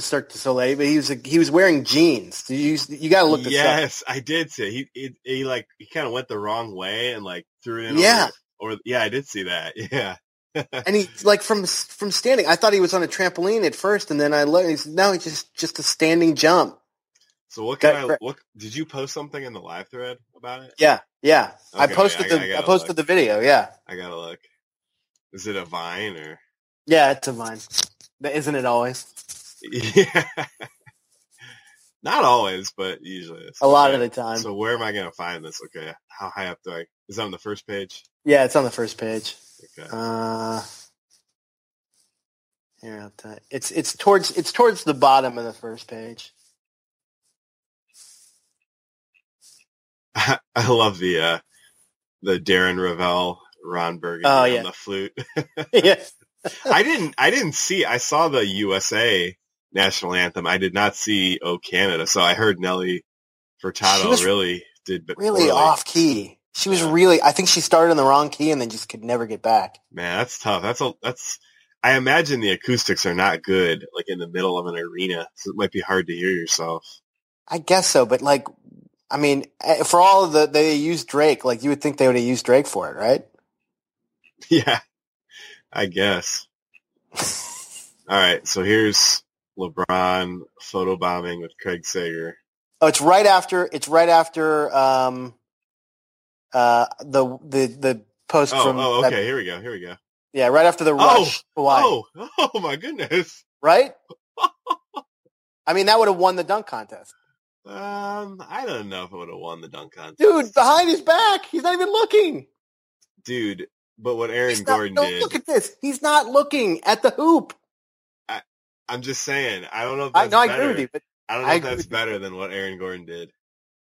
Was Cirque du Soleil, but he was he was wearing jeans. You you got to look this up. yes, I did see. He he, he like he kind of went the wrong way and like threw it in. Yeah. Over yeah, I did see that. Yeah. And he like from from standing. I thought he was on a trampoline at first, and then I looked. He's no, it's just just a standing jump. So what can That- I what did you post something in the live thread about it? Yeah, yeah. I posted I- the I I, posted look. the video. Yeah, I gotta look. Is it a vine or? yeah. It's a vine. Isn't it always? Yeah. Not always, but usually. It's A lot okay. of the time. So where am I gonna find this? Okay, how high up do I? Is that on the first page? Yeah, it's on the first page. Okay. Uh, here, I'll tell you. It's it's towards it's towards the bottom of the first page. I love the uh the Darren Ravel Ron Burgundy Oh, on the flute. yeah, I didn't I didn't see I saw the USA national anthem. I did not see Oh Canada. So I heard Nelly Furtado really did b- really poorly. off key. She was really. I think she started in the wrong key and then just could never get back. Man, that's tough. That's a that's I imagine the acoustics are not good like in the middle of an arena. So it might be hard to hear yourself. I guess so, but like, I mean, eh, for all of the they used Drake, like you would think they would have used Drake for it, right? yeah. I guess. All right, so here's LeBron photobombing with Craig Sager. Oh, it's right after. It's right after um, uh, the the the post Oh, from. oh, that- okay. Here we go. Here we go. yeah, right after the Oh, rush. Hawaii, Oh, oh my goodness. right? I mean, that would have won the dunk contest, Um, I don't know if I would have won the dunk contest, dude. Behind his back, he's not even looking. Dude, but what Aaron not- Gordon don't did, look at this. He's not looking at the hoop. I'm just saying. I don't know if I that's know. I agree with you, but I don't know I if that's better than what Aaron Gordon did.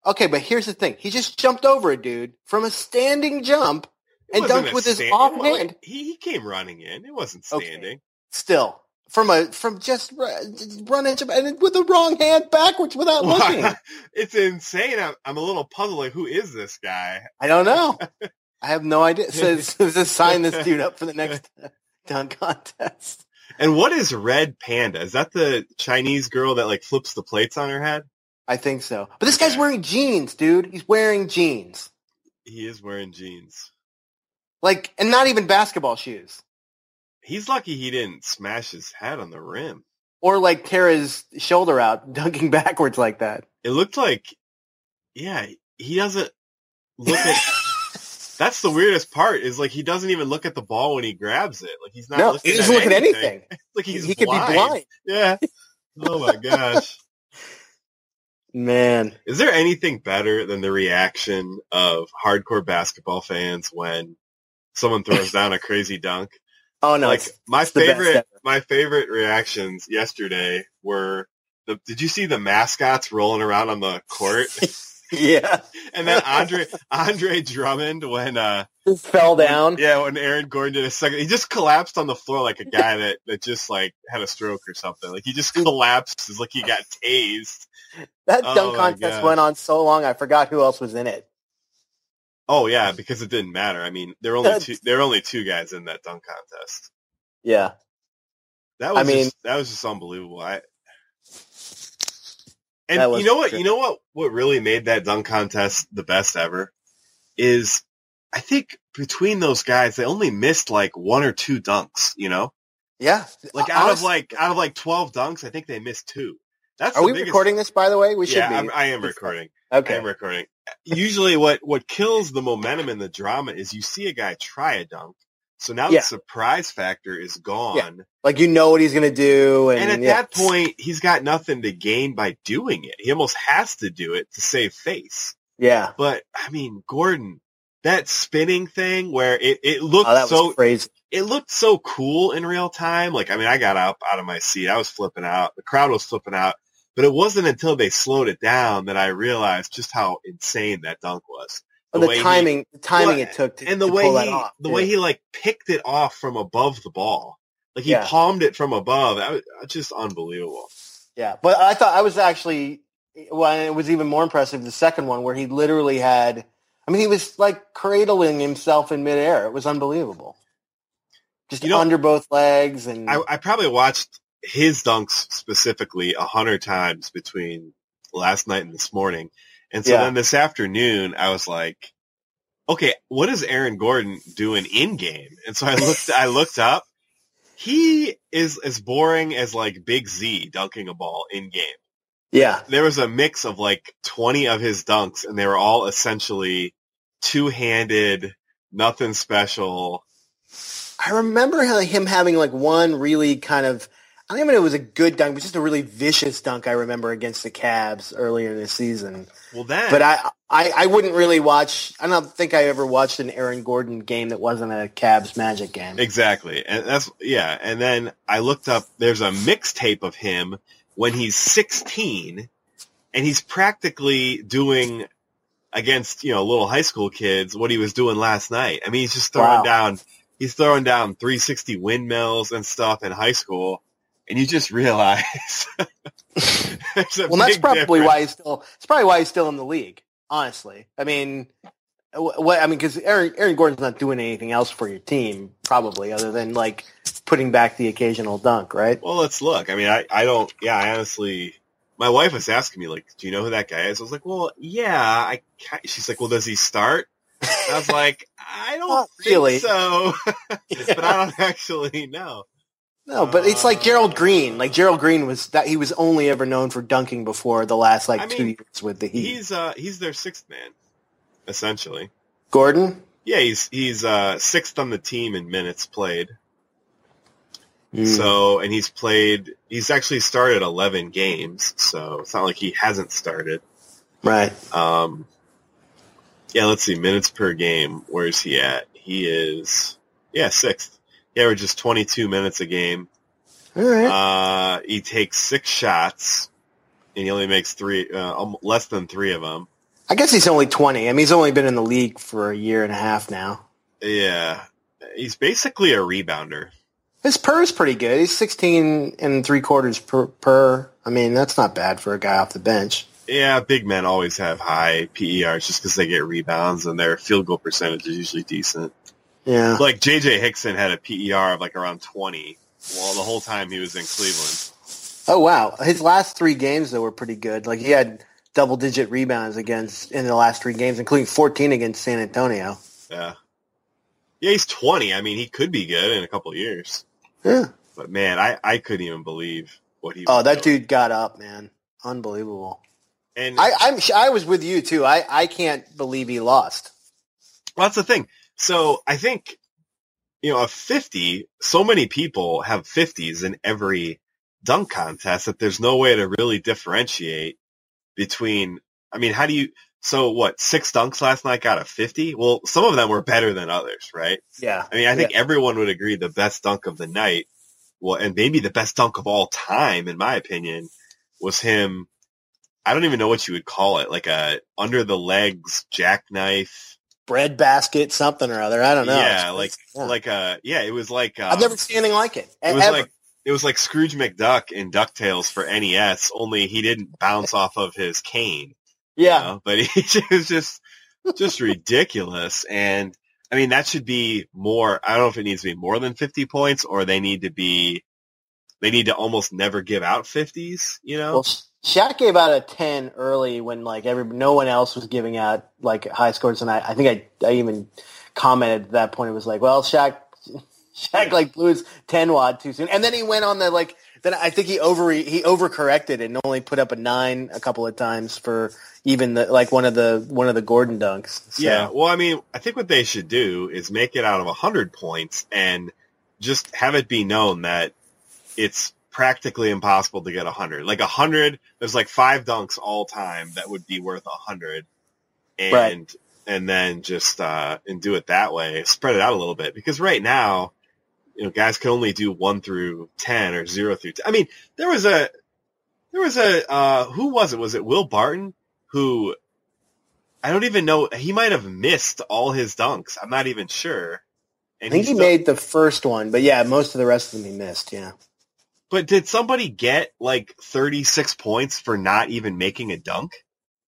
okay. But here's the thing: he just jumped over a dude from a standing jump and dunked with his stand- off well, hand. He he came running in. It wasn't Okay. standing. Still, from a from just ru- just running and with the wrong hand backwards without looking. it's insane. I'm, I'm a little puzzled. Like, who is this guy? I don't know. I have no idea. It says sign this dude up for the next dunk contest. And what is Red Panda? Is that the Chinese girl that like flips the plates on her head? I think so. But this guy's wearing jeans, dude. He's wearing jeans. He is wearing jeans. Like, and not even basketball shoes. He's lucky he didn't smash his head on the rim. Or like tear his shoulder out dunking backwards like that. It looked like, yeah, he doesn't look at. That's the weirdest part is like he doesn't even look at the ball when he grabs it. Like he's not. no, looking he doesn't at look at anything. anything. like he's he could be blind. Yeah. Oh my gosh. Man, Is there anything better than the reaction of hardcore basketball fans when someone throws down a crazy dunk? oh no, like it's, my it's favorite, my favorite reactions yesterday were the. Did you see the mascots rolling around on the court? yeah, and then Andre Andre Drummond when uh just fell down. yeah when Aaron Gordon did a second he just collapsed on the floor like a guy that that just like had a stroke or something. Like he just collapsed it's like he got tased. That Oh dunk contest went on so long, I forgot who else was in it. oh yeah because it didn't matter. I mean there were only two there were only two guys in that dunk contest. Yeah, that was I mean- just, that was just unbelievable. I and you know what good. you know what what really made that dunk contest the best ever is I think between those guys they only missed like one or two dunks you know yeah. Like out of like out of like twelve dunks, I think they missed two. That's are we biggest- recording this? By the way, we should yeah, be. I'm, I am recording. okay. I am recording. Usually, what what kills the momentum and the drama is you see a guy try a dunk, so now Yeah. the surprise factor is gone, Like you know what he's gonna do, and, and at yeah. that point, he's got nothing to gain by doing it. He almost has to do it to save face. yeah. But I mean, Gordon, that spinning thing where it it looked Oh, so crazy. it looked so cool in real time. Like, I mean, I got up out of my seat. I was flipping out. The crowd was flipping out. But it wasn't until they slowed it down that I realized just how insane that dunk was. The, way he- timing, the timing Well, it took to, and the to way pull that he, off. the yeah. way he like picked it off from above the ball. Like he Yeah. palmed it from above. That was uh, just unbelievable. Yeah, but I thought I was actually well, it was even more impressive the second one where he literally had. I mean, he was like cradling himself in midair. It was unbelievable. Just You know- under both legs, and I, I probably watched his dunks specifically a hundred times between last night and this morning. And so Yeah. then this afternoon, I was like, okay, what is Aaron Gordon doing in game? And so I looked, I looked up. He is as boring as like Big Z dunking a ball in game. yeah, There was a mix of like 20 of his dunks and they were all essentially two-handed, nothing special. I remember him having like one really kind of. I don't even know it was a good dunk, but just a really vicious dunk. I remember against the Cavs earlier this season. Well, then, But I, I, I wouldn't really watch. I don't think I ever watched an Aaron Gordon game that wasn't a Cavs Magic game. Exactly. And that's, yeah. And then I looked up, there's a mixtape of him when he's 16 and he's practically doing against, you know, little high school kids what he was doing last night. I mean, he's just throwing Wow. down, he's throwing down 360 windmills and stuff in high school. And you just realize. Well, that's probably difference. why he's still. It's probably why he's still in the league. Honestly, I mean, uh, what I mean, because Aaron Aaron Gordon's not doing anything else for your team, probably other than like putting back the occasional dunk, right? Well, let's look. I mean, I, I don't, yeah, I honestly, my wife was asking me, like, do you know who that guy is? I was like, well, yeah, I, ki- she's like, well, does he start? I was like, I don't really. so, but I don't actually know. No, but it's like Gerald Green. Like Gerald Green was that he was only ever known for dunking before the last like I two years with the Heat. He's, uh, he's their sixth man, essentially. Gordon. Yeah, he's, he's, uh, sixth on the team in minutes played. Mm. So, and he's played, he's actually started 11 games, so it's not like he hasn't started. right. Um, yeah, let's see, minutes per game. Where's he at? He is, yeah, sixth. He averages 22 minutes a game. All right. Uh, he takes six shots, and he only makes three, uh, um, less than three of them. I guess he's only twenty. I mean, he's only been in the league for a year and a half now. Yeah, he's basically a rebounder. His per is pretty good. He's sixteen and three quarters per. per. I mean, that's not bad for a guy off the bench. Yeah, big men always have high PERs just because they get rebounds and their field goal percentage is usually decent. Yeah. Like JJ Hickson had a PER of like around 20, well, the whole time he was in Cleveland. Oh wow, his last three games though were pretty good. Like he had double digit rebounds against in the last three games, including fourteen against San Antonio. Yeah. Yeah, he's 20. I mean, he could be good in a couple of years. Yeah. But man, I, I couldn't even believe what he Oh, that doing. dude got up, man. Unbelievable. And I, I'm I was with you too. I, I can't believe he lost. well, that's the thing. So I think, you know, a 50, so many people have 50s in every dunk contest that there's no way to really differentiate between. I mean, how do you? So what? Six dunks last night got a fifty. Well, some of them were better than others, right? Yeah. I mean, I think everyone would agree the best dunk of the night, well, and maybe the best dunk of all time, in my opinion, was him. I don't even know what you would call it, like a under the legs jackknife. Bread basket, something or other. I don't know. Yeah, like like a yeah, it was like um, I've never seen anything like it. it was ever. like it was like Scrooge McDuck in Ducktales for NES, only he didn't bounce off of his cane. you yeah. know, but he was just just ridiculous. And I mean, that should be more. I don't know if it needs to be more than fifty points, or they need to be. They need to almost never give out fifties. You know. Well, Shaq gave out a ten early when like every no one else was giving out like high scores, and I, I think I, I even commented at that point. It was like, well, Shaq, Shaq like blew his ten wad too soon, and then he went on the like. Then I think he over he overcorrected and only put up a nine a couple of times for even the like one of the one of the Gordon dunks. So, Yeah, well, I mean, I think what they should do is make it out of 100 points and just have it be known that it's practically impossible to get a 100. Like a 100, there's like five dunks all time that would be worth a 100. And Right. and then just uh and do it that way, spread it out a little bit because right now, you know, guys can only do 1 through 10 or 0 through 10. I mean, there was a there was a uh who was it? Was it Will Barton who I don't even know. He might have missed all his dunks. I'm not even sure. I think he still- made the first one, but yeah, most of the rest of them he missed. Yeah. But did somebody get like 36 points for not even making a dunk?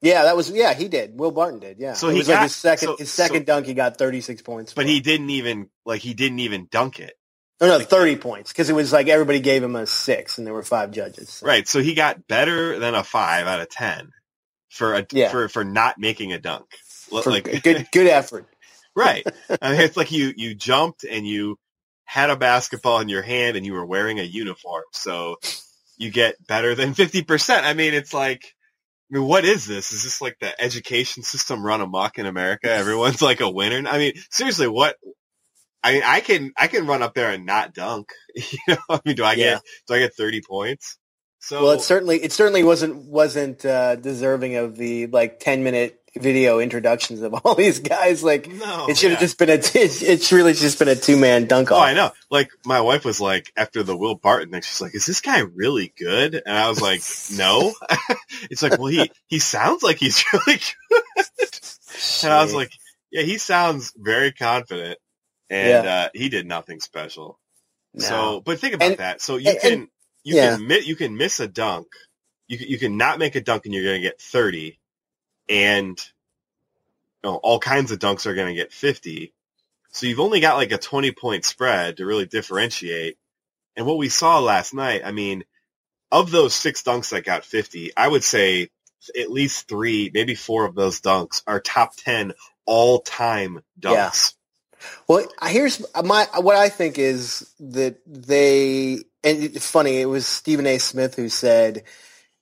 Yeah, that was yeah. He did. Will Barton did. Yeah. So it he was like his second so- his second dunk. He got thirty six points. But for. he didn't even like he didn't even dunk it. Oh, no, thirty points because it was like everybody gave him a six, and there were five judges. So- Right. So he got better than a 5 out of 10 for a Yeah. for for not making a dunk. For Like good good effort. right. I mean, it's like you you jumped and you had a basketball in your hand and you were wearing a uniform. So you get better than 50%. I mean, it's like I mean, what is this? Is this like the education system run amok in America? Everyone's like a winner. I mean, seriously, what? I mean, I can I can run up there and not dunk. You know, I mean, do I Yeah. get do I get thirty points? So Well, it certainly it certainly wasn't wasn't uh, deserving of the like ten minute video introductions of all these guys. Like no, it should have yeah. just been a t- it's really just been a two man dunk Oh, off. I know. Like my wife was like after the Will Barton thing, she's like, "Is this guy really good?" And I was like, "No." it's like, well, he he sounds like he's really good. and I was like, "Yeah, he sounds very confident." And Yeah. uh, he did nothing special. No. So, but think about And- that. So you and- can you yeah. can mi- you can miss a dunk. You can, you can not make a dunk and you're going to get 30 and you know, all kinds of dunks are going to get 50. So you've only got like a 20 point spread to really differentiate. And what we saw last night, I mean, of those six dunks that got 50, I would say at least three, maybe four of those dunks are top 10 all time Yeah. dunks. Well, here's my what I think is that they and it's funny. It was Stephen A. Smith who said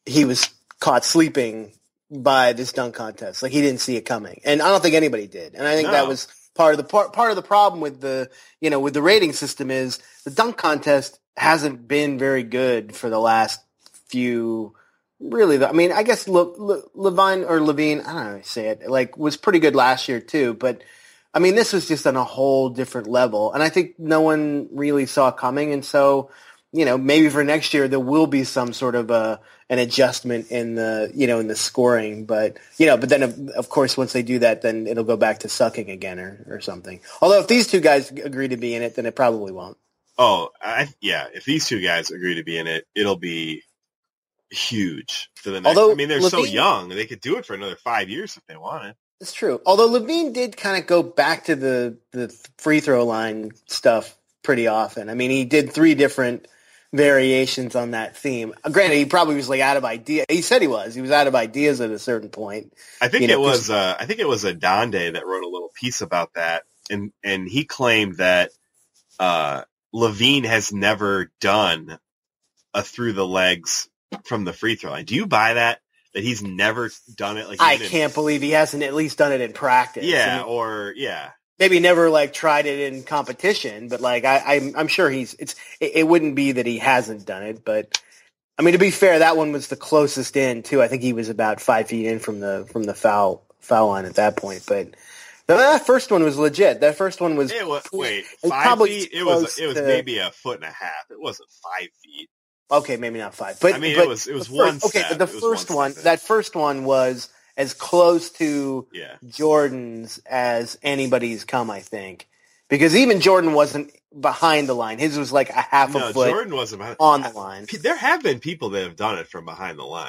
he was caught sleeping by this dunk contest. Like he didn't see it coming, and I don't think anybody did. And I think that was part of the part part of the problem with the you know with the rating system is the dunk contest hasn't been very good for the last few. Really, I mean, I guess Le, Le, LaVine or LaVine, I don't know how to say it, like was pretty good last year too, but I mean, this was just on a whole different level, and I think no one really saw it coming. And so, you know, maybe for next year there will be some sort of a an adjustment in the you know in the scoring. But you know, but then of, of course once they do that, then it'll go back to sucking again or or something. Although if these two guys agree to be in it, then it probably won't. Oh, I, yeah. If these two guys agree to be in it, it'll be huge for the next. Although I mean, they're so young; they could do it for another five years if they wanted. It's true. Although LaVine did kind of go back to the the free throw line stuff pretty often. I mean, he did three different variations on that theme. Granted, he probably was like out of idea. He said he was. He was out of ideas at a certain point. I think You know, it was. Uh, I think it was a Adonde that wrote a little piece about that, and and he claimed that uh, LaVine has never done a through the legs from the free throw line. Do you buy that? That he's never done it? Like I can't believe he hasn't at least done it in practice. Yeah, I mean, or yeah. Maybe never like tried it in competition, but like I, I'm, I'm sure he's. It's. It, it wouldn't be that he hasn't done it, but I mean, to be fair, that one was the closest in too. I think he was about five feet in from the from the foul foul line at that point. But no, that first one was legit. That first one was. It was wait five probably feet. It was it was to- maybe a foot and a half. It wasn't five feet. Okay, maybe not five, but I mean, it was- it was one First, okay, step. but the first one first one, that first one was as close to Yeah. Jordan's as anybody's come, I think, because even Jordan wasn't behind the line. His was like a half No, a foot Jordan wasn't behind. on the line There have been people that have done it from behind the line.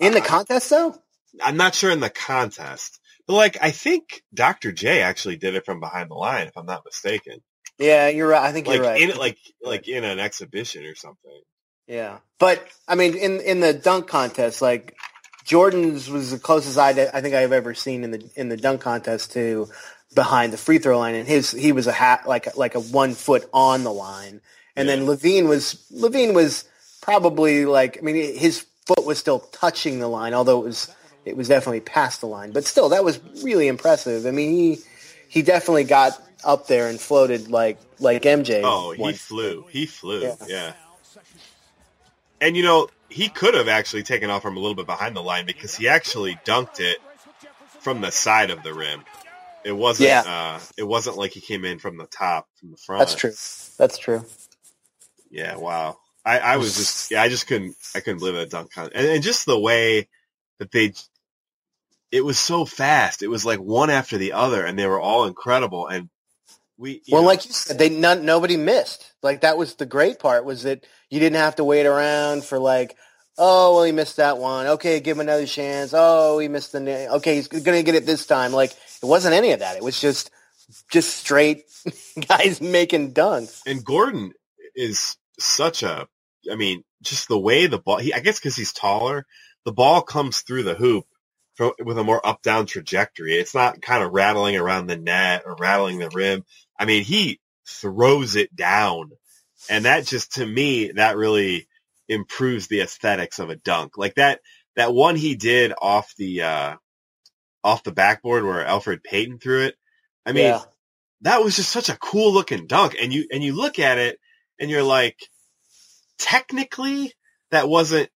in the contest, though. I'm not sure in the contest, but like I think Dr. J actually did it from behind the line, if I'm not mistaken. Yeah, you're right. I think Like you're right. in like like in an exhibition or something. Yeah, but I mean, in in the dunk contest, like Jordan's was the closest I I think I've ever seen in the in the dunk contest to behind the free throw line, and his he was a hat like like a one foot on the line, and then LaVine was LaVine was probably like I mean his foot was still touching the line, although it was it was definitely past the line, but still that was really impressive. I mean he he definitely got up there and floated like like MJ. Oh, he flew. He flew. Yeah. Yeah. And you know, he could have actually taken off from a little bit behind the line because he actually dunked it from the side of the rim. It wasn't Yeah. uh it wasn't like he came in from the top, from the front. That's true. That's true. Yeah, wow. I, I was just yeah, I just couldn't I couldn't believe that dunk con and, and just the way that they it was so fast. It was like one after the other and they were all incredible and we well, know, like you said, they none, nobody missed. Like that was the great part was that you didn't have to wait around for like, oh, well, he missed that one. Okay, give him another chance. Oh, he missed the. na- Okay, he's gonna get it this time. Like it wasn't any of that. It was just just straight guys making dunks. and Gordon is such a I mean, just the way the ball he I guess cuz he's taller, the ball comes through the hoop with a more up down trajectory. It's not kind of rattling around the net or rattling the rim. I mean, he throws it down. And that just to me that really improves the aesthetics of a dunk. Like that that one he did off the uh off the backboard where Elfrid Payton threw it. I mean, Yeah. that was just such a cool looking dunk. And you and you look at it and you're like, technically, that wasn't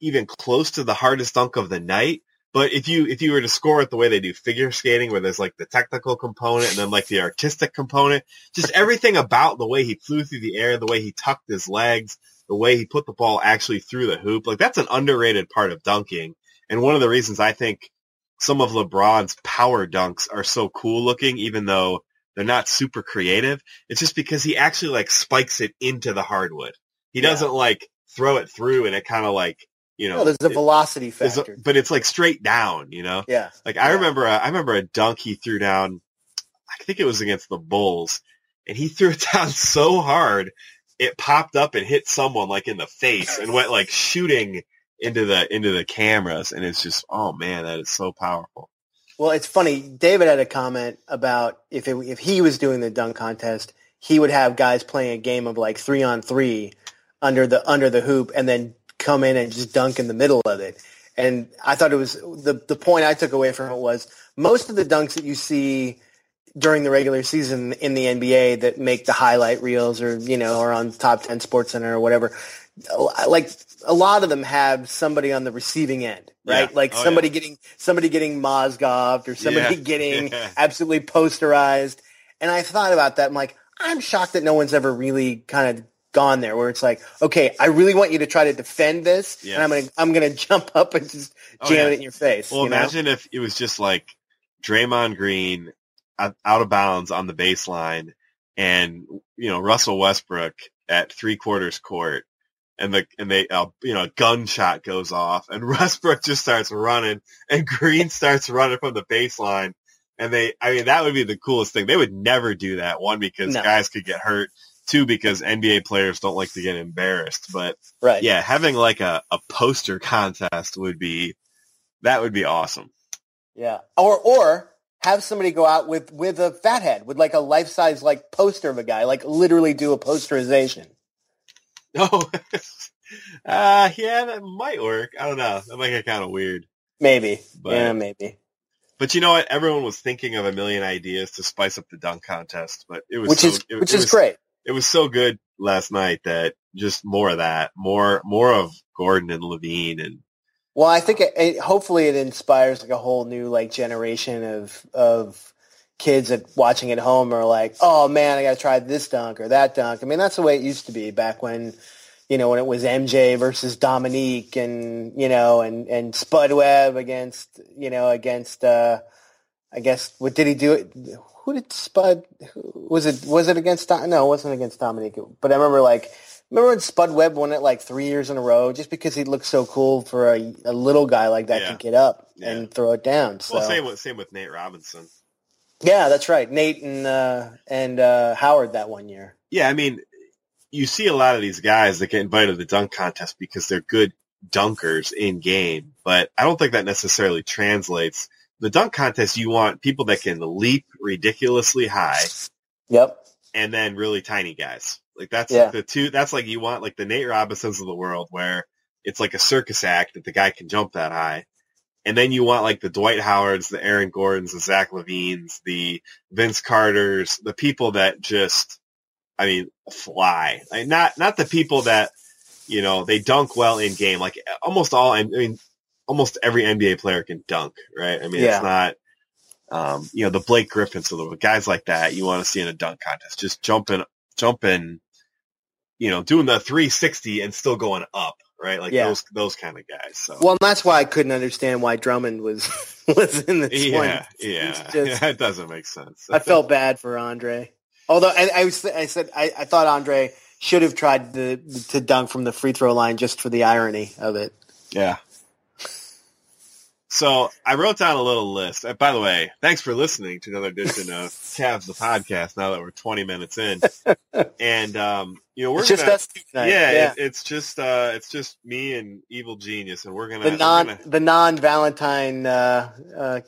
even close to the hardest dunk of the night. But if you if you were to score it the way they do figure skating, where there's like the technical component and then like the artistic component, just everything about the way he flew through the air, the way he tucked his legs, the way he put the ball actually through the hoop, like that's an underrated part of dunking. And one of the reasons I think some of LeBron's power dunks are so cool looking, even though they're not super creative. It's just because he actually like spikes it into the hardwood. He Yeah. doesn't like throw it through and it kind of like, you know, No, there's a it- velocity there's a- factor. but it's like straight down, you know? yeah. Like I Yeah. remember, a, I remember a dunk he threw down. I think it was against the Bulls, and he threw it down so hard it popped up and hit someone like in the face and went like shooting into the into the cameras. And it's just, oh man, that is so powerful. Well, it's funny. David had a comment about if it, if he was doing the dunk contest, he would have guys playing a game of like three on three under the under the hoop, and then come in and just dunk in the middle of it. And I thought it was the the point I took away from it was most of the dunks that you see during the regular season in the NBA that make the highlight reels or you know or on top 10 sports center or whatever like a lot of them have somebody on the receiving end right Yeah. like Oh, somebody yeah. getting somebody getting mozgoved or somebody Yeah. getting absolutely posterized and I thought about that I'm like I'm shocked that no one's ever really kind of gone there where it's like okay I really want you to try to defend this Yeah. and I'm going to I'm to jump up and just Oh, jam yeah. it in your face Well, you know? imagine if it was just like Draymond Green out, out of bounds on the baseline and, you know, Russell Westbrook at three quarters court and the, and they, uh, you know, a gunshot goes off and Westbrook just starts running and Green starts running from the baseline. And they, I mean, that would be the coolest thing. They would never do that. One, because No. guys could get hurt. Two, because NBA players don't like to get embarrassed. But right yeah, having like a, a poster contest would be, that would be awesome. Yeah. Or or have somebody go out with with a fathead with like a life size like poster of a guy, like literally do a posterization. Oh, uh, yeah, that might work. I don't know. That might get kind of weird. Maybe. But- yeah, maybe. But you know what? Everyone was thinking of a million ideas to spice up the dunk contest, but it was Which so, is it, which it is was, great. It was so good last night that just more of that, more more of Gordon and LaVine and Well, I think it, it, hopefully it inspires like a whole new like generation of of kids that watching at home are like, oh man, I got to try this dunk or that dunk. I mean, that's the way it used to be back when, you know, when it was MJ versus Dominique and you know and and Spud Webb against you know against uh I guess what did he do? It Who did Spud? Was it was it against? No, it wasn't against Dominique. But I remember like remember when Spud Webb won it like three years in a row just because he looked so cool for a, a little guy like that Yeah. to get up Yeah. and throw it down. So well, same with same with Nate Robinson. yeah, that's right. Nate and uh, and uh, Howard that one year. Yeah, I mean, you see a lot of these guys that get invited to the dunk contest because they're good dunkers in game, but I don't think that necessarily translates. The dunk contest, you want people that can leap ridiculously high Yep. and then really tiny guys. Like that's Yeah. the two. That's like you want like the Nate Robinsons of the world, where it's like a circus act that the guy can jump that high, and then you want like the Dwight Howards, the Aaron Gordons, the Zach LaVines, the Vince Carters, the people that just, I mean, fly. Like not not the people that you know they dunk well in game. Like almost all, I mean, almost every NBA player can dunk, right? I mean, Yeah. it's not. Um, you know, the Blake Griffins of the world, guys like that, you want to see in a dunk contest, just jumping, jumping, you know, doing the 360 and still going up, right? Like Yeah. those, those kind of guys. So Well, and that's why I couldn't understand why Drummond was was in this yeah, one. yeah, just- that doesn't make sense. I felt bad for Andre. Although I, I was, I said I, I thought Andre should have tried to to dunk from the free throw line just for the irony of it. Yeah. So I wrote down a little list. Uh, by the way, thanks for listening to another edition of Cavs the podcast. Now that we're 20 minutes in, and um, you know we're It's just gonna, us two tonight. yeah, It, it's just uh, it's just me and Evil Genius, and we're gonna the non gonna- the non Valentine uh, uh,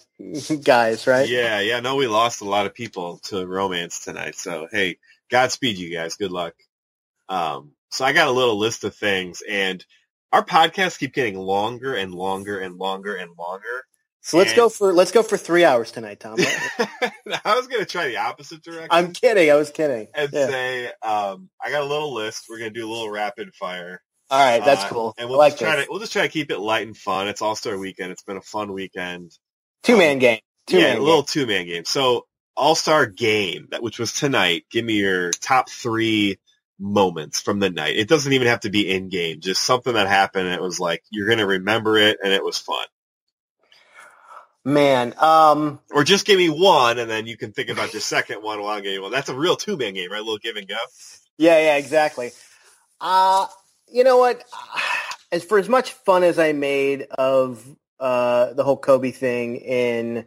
guys, right? Yeah, yeah. No, we lost a lot of people to romance tonight. So hey, Godspeed, you guys. Good luck. Um, so I got a little list of things, and our podcasts keep getting longer and longer and longer and longer. So let's And- go for let's go for three hours tonight, Tom. I was gonna try the opposite direction I'm kidding. I was kidding. and Yeah. say, um, I got a little list. We're gonna do a little rapid fire. All right, that's Uh, cool. And we'll like just try this. to we'll just try to keep it light and fun. It's All Star Weekend. It's been a fun weekend. Two man game. Two yeah, a little two man game. So All Star game that which was tonight. Give me your top three moments from the night. It doesn't even have to be in game. Just something that happened. And it was like you're gonna remember it, and it was fun. Man, um, Or just give me one, and then you can think about your second one while I'm getting one. That's a real two man game, right? A little give and go. Yeah, yeah, exactly. Uh, you know what? As for as much fun as I made of uh, the whole Kobe thing in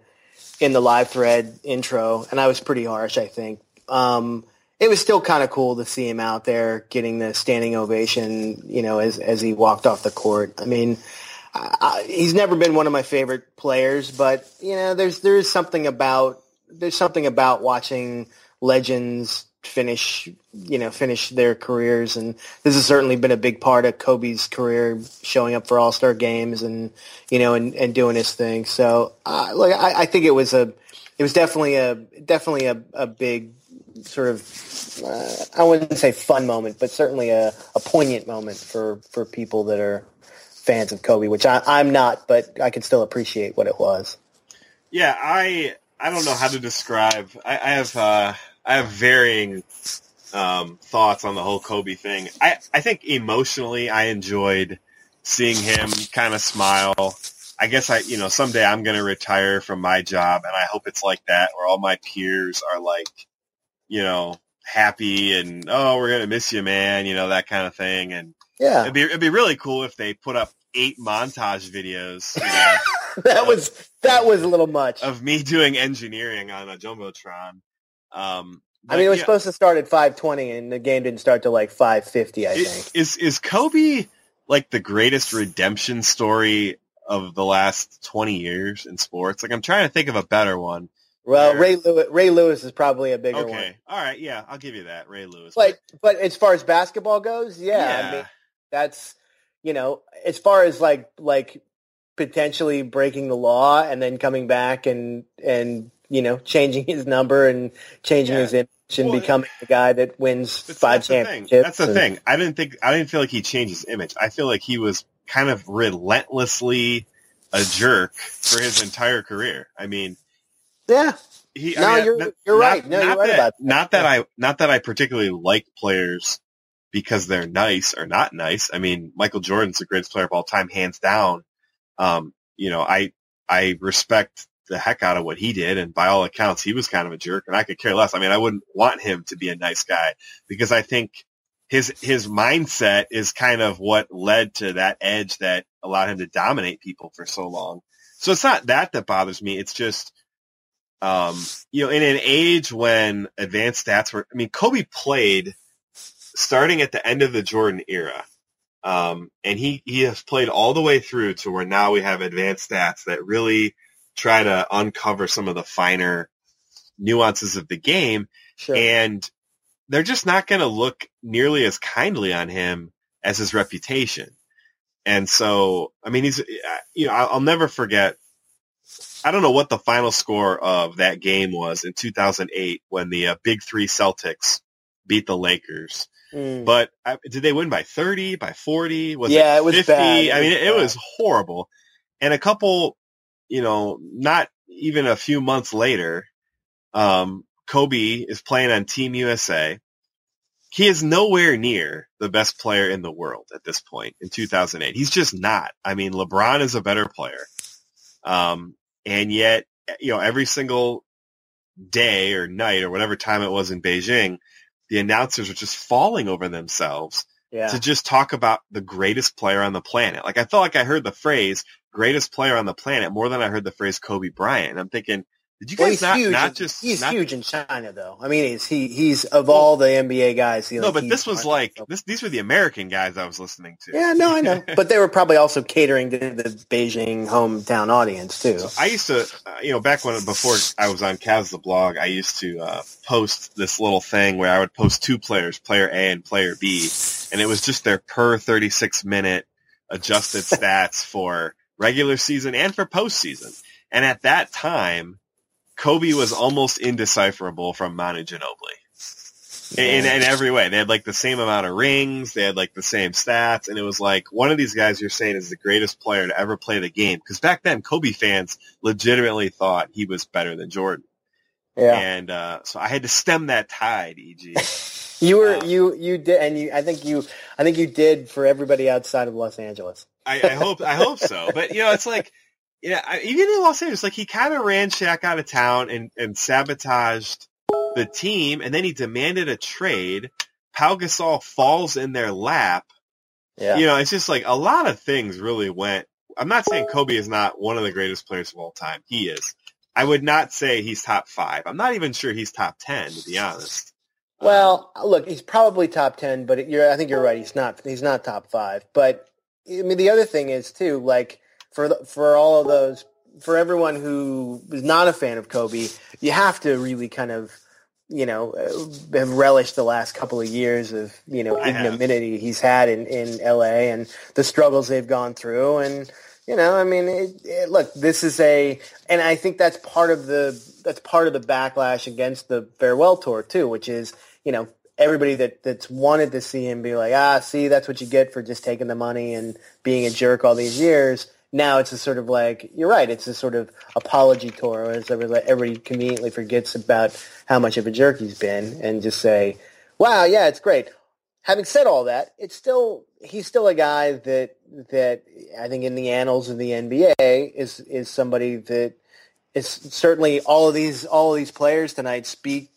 in the live thread intro, and I was pretty harsh, I think. Um, it was still kind of cool to see him out there getting the standing ovation, you know, as as he walked off the court. I mean, I, he's never been one of my favorite players, but you know, there's there is something about there's something about watching legends finish you know finish their careers and this has certainly been a big part of Kobe's career showing up for all-star games and you know and, and doing his thing so uh, like I, I think it was a it was definitely a definitely a, a big sort of uh, I wouldn't say fun moment but certainly a, a poignant moment for for people that are fans of Kobe which I, I'm not but I can still appreciate what it was Yeah, I I don't know how to describe. I, I have uh, I have varying um, thoughts on the whole Kobe thing. I I think emotionally, I enjoyed seeing him kind of smile. I guess I you know someday I'm going to retire from my job, and I hope it's like that, where all my peers are like, you know, happy and oh, we're going to miss you, man, you know that kind of thing, and yeah it'd be it'd be really cool if they put up eight montage videos. You know, that was that was a little much of me doing engineering on a jumbotron. Um, I mean, it was yeah, supposed to start at 520, and the game didn't start till like 550, I i- think. is is Kobe like the greatest redemption story of the last twenty years in sports? Like, I'm trying to think of a better one. Well, Ray Lewis, Ray Lewis is probably a bigger one. Okay, one. all right, yeah, I'll give you that, Ray Lewis. But but as far as basketball goes, yeah, I mean, that's you know, as far as like like potentially breaking the law and then coming back and and you know changing his number and changing Yeah. his image and Well, becoming the guy that wins five that's the championships. That's the and- thing. I didn't think I didn't feel like he changed his image. I feel like he was kind of relentlessly a jerk for his entire career. I mean, Yeah, he. No, I mean, you're- you're not- right. No, not you're right that, about that. Not that I not that I particularly like players because they're nice or not nice. I mean, Michael Jordan's the greatest player of all time, hands down. Um, you know, I I respect the heck out of what he did, and by all accounts, he was kind of a jerk, and I could care less. I mean, I wouldn't want him to be a nice guy because I think his his mindset is kind of what led to that edge that allowed him to dominate people for so long. So it's not that that bothers me. It's just, um, you know, in an age when advanced stats were, I mean, Kobe played starting at the end of the Jordan era. Um, and he, he has played all the way through to where now we have advanced stats that really try to uncover some of the finer nuances of the game sure. and they're just not going to look nearly as kindly on him as his reputation. And so, I mean, he's, you know, I'll never forget. I don't know what the final score of that game was in 2008 when the uh, Big Three Celtics beat the Lakers. Mm. But uh, did they win by 30, by 40? Was Yeah, it it was 50? bad. It I mean, was it, it bad. was horrible. And a couple, you know, not even a few months later, um, Kobe is playing on Team USA. He is nowhere near the best player in the world at this point in 2008. He's just not. I mean, LeBron is a better player. Um, and yet, you know, every single day or night or whatever time it was in Beijing, the announcers were just falling over themselves yeah. to just talk about the greatest player on the planet. Like I felt like I heard the phrase greatest player on the planet more than I heard the phrase Kobe Bryant. I'm thinking, did you Well, he's not, huge. not in- just he's not- huge in China, though. I mean, he's he he's of all the NBA guys. He, No, like, but this was like this. These were the American guys I was listening to. Yeah, no, I know. but they were probably also catering to the Beijing hometown audience too. I used to, uh, you know, back when before I was on Cavs the blog, I used to uh, post this little thing where I would post two players, player A and player B, and it was just their per 36 minute adjusted stats for regular season and for postseason. And at that time, Kobe was almost indecipherable from Manu Ginobili. In, in every way. They had like the same amount of rings. They had like the same stats. And it was like one of these guys you're saying is the greatest player to ever play the game. Because back then, Kobe fans legitimately thought he was better than Jordan. Yeah, And uh, so I had to stem that tide, EG. you were uh, you you did, and you. I think you. I think you did for everybody outside of Los Angeles. I, I hope I hope so. But you know, it's like know, I, even in Los Angeles, like he kind of ran Shaq out of town and, and sabotaged the team, and then he demanded a trade. Pau Gasol falls in their lap. Yeah, You know, it's just like a lot of things really went. I'm not saying Kobe is not one of the greatest players of all time. He is. I would not say he's top five. I'm not even sure he's top ten, to be honest. Well, look, he's probably top ten, but you're, I think you're right. He's not. He's not top five. But I mean, the other thing is too, like for the, for all of those, for everyone who is not a fan of Kobe, you have to really kind of, you know, uh, have relished the last couple of years of you know I have. ignominy he's had in in L.A. and the struggles they've gone through, and you know, I mean, it, it, look, this is a, and I think that's part of the that's part of the backlash against the farewell tour too, which is you know everybody that that's wanted to see him be like, ah, see, that's what you get for just taking the money and being a jerk all these years. Now it's a sort of like you're right. It's a sort of apology tour, as everybody, conveniently forgets about how much of a jerk he's been, and just say, "Wow, yeah, it's great." Having said all that, it's still he's still a guy that that I think in the annals of the NBA is is somebody that is certainly all of these all of these players tonight speak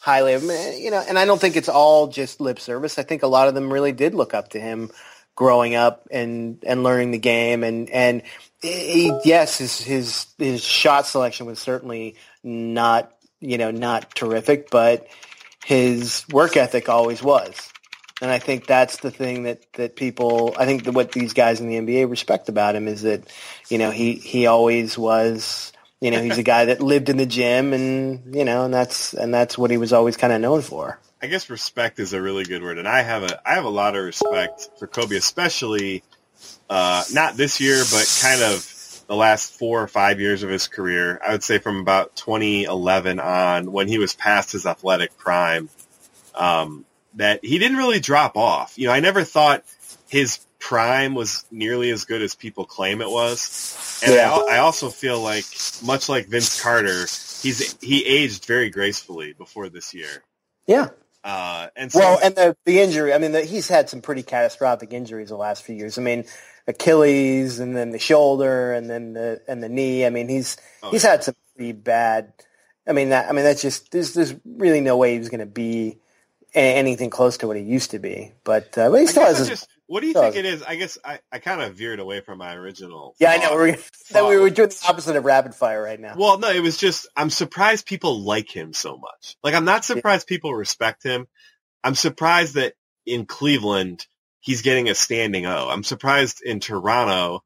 highly of him. eh, You know, and I don't think it's all just lip service. I think a lot of them really did look up to him growing up and and learning the game and and he, yes his his his shot selection was certainly not you know not terrific but his work ethic always was and I think that's the thing that, that people, I think that what these guys in the NBA respect about him is that, you know, he, he always was, you know, he's a guy that lived in the gym and, you know, and that's, and that's what he was always kind of known for. I guess respect is a really good word, and I have a I have a lot of respect for Kobe, especially uh, not this year, but kind of the last four or five years of his career. I would say from about 2011 on, when he was past his athletic prime, um, that he didn't really drop off. You know, I never thought his prime was nearly as good as people claim it was. And Yeah. I, I also feel like, much like Vince Carter, he's he aged very gracefully before this year. Yeah. Uh, and so, Well, and the the injury. I mean, the, he's had some pretty catastrophic injuries the last few years. I mean, Achilles, and then the shoulder, and then the and the knee. I mean, he's Oh, he's yeah. had some pretty bad. I mean, that I mean, that's just there's there's really no way he's going to be anything close to what he used to be. But uh, but he still has his. just, what do you think it is? I guess I, I kind of veered away from my original. yeah, I know. We're that we were doing the opposite of rapid fire right now. Well, no, it was just I'm surprised people like him so much. Like I'm not surprised people respect him. I'm surprised that in Cleveland he's getting a standing O. I'm surprised in Toronto,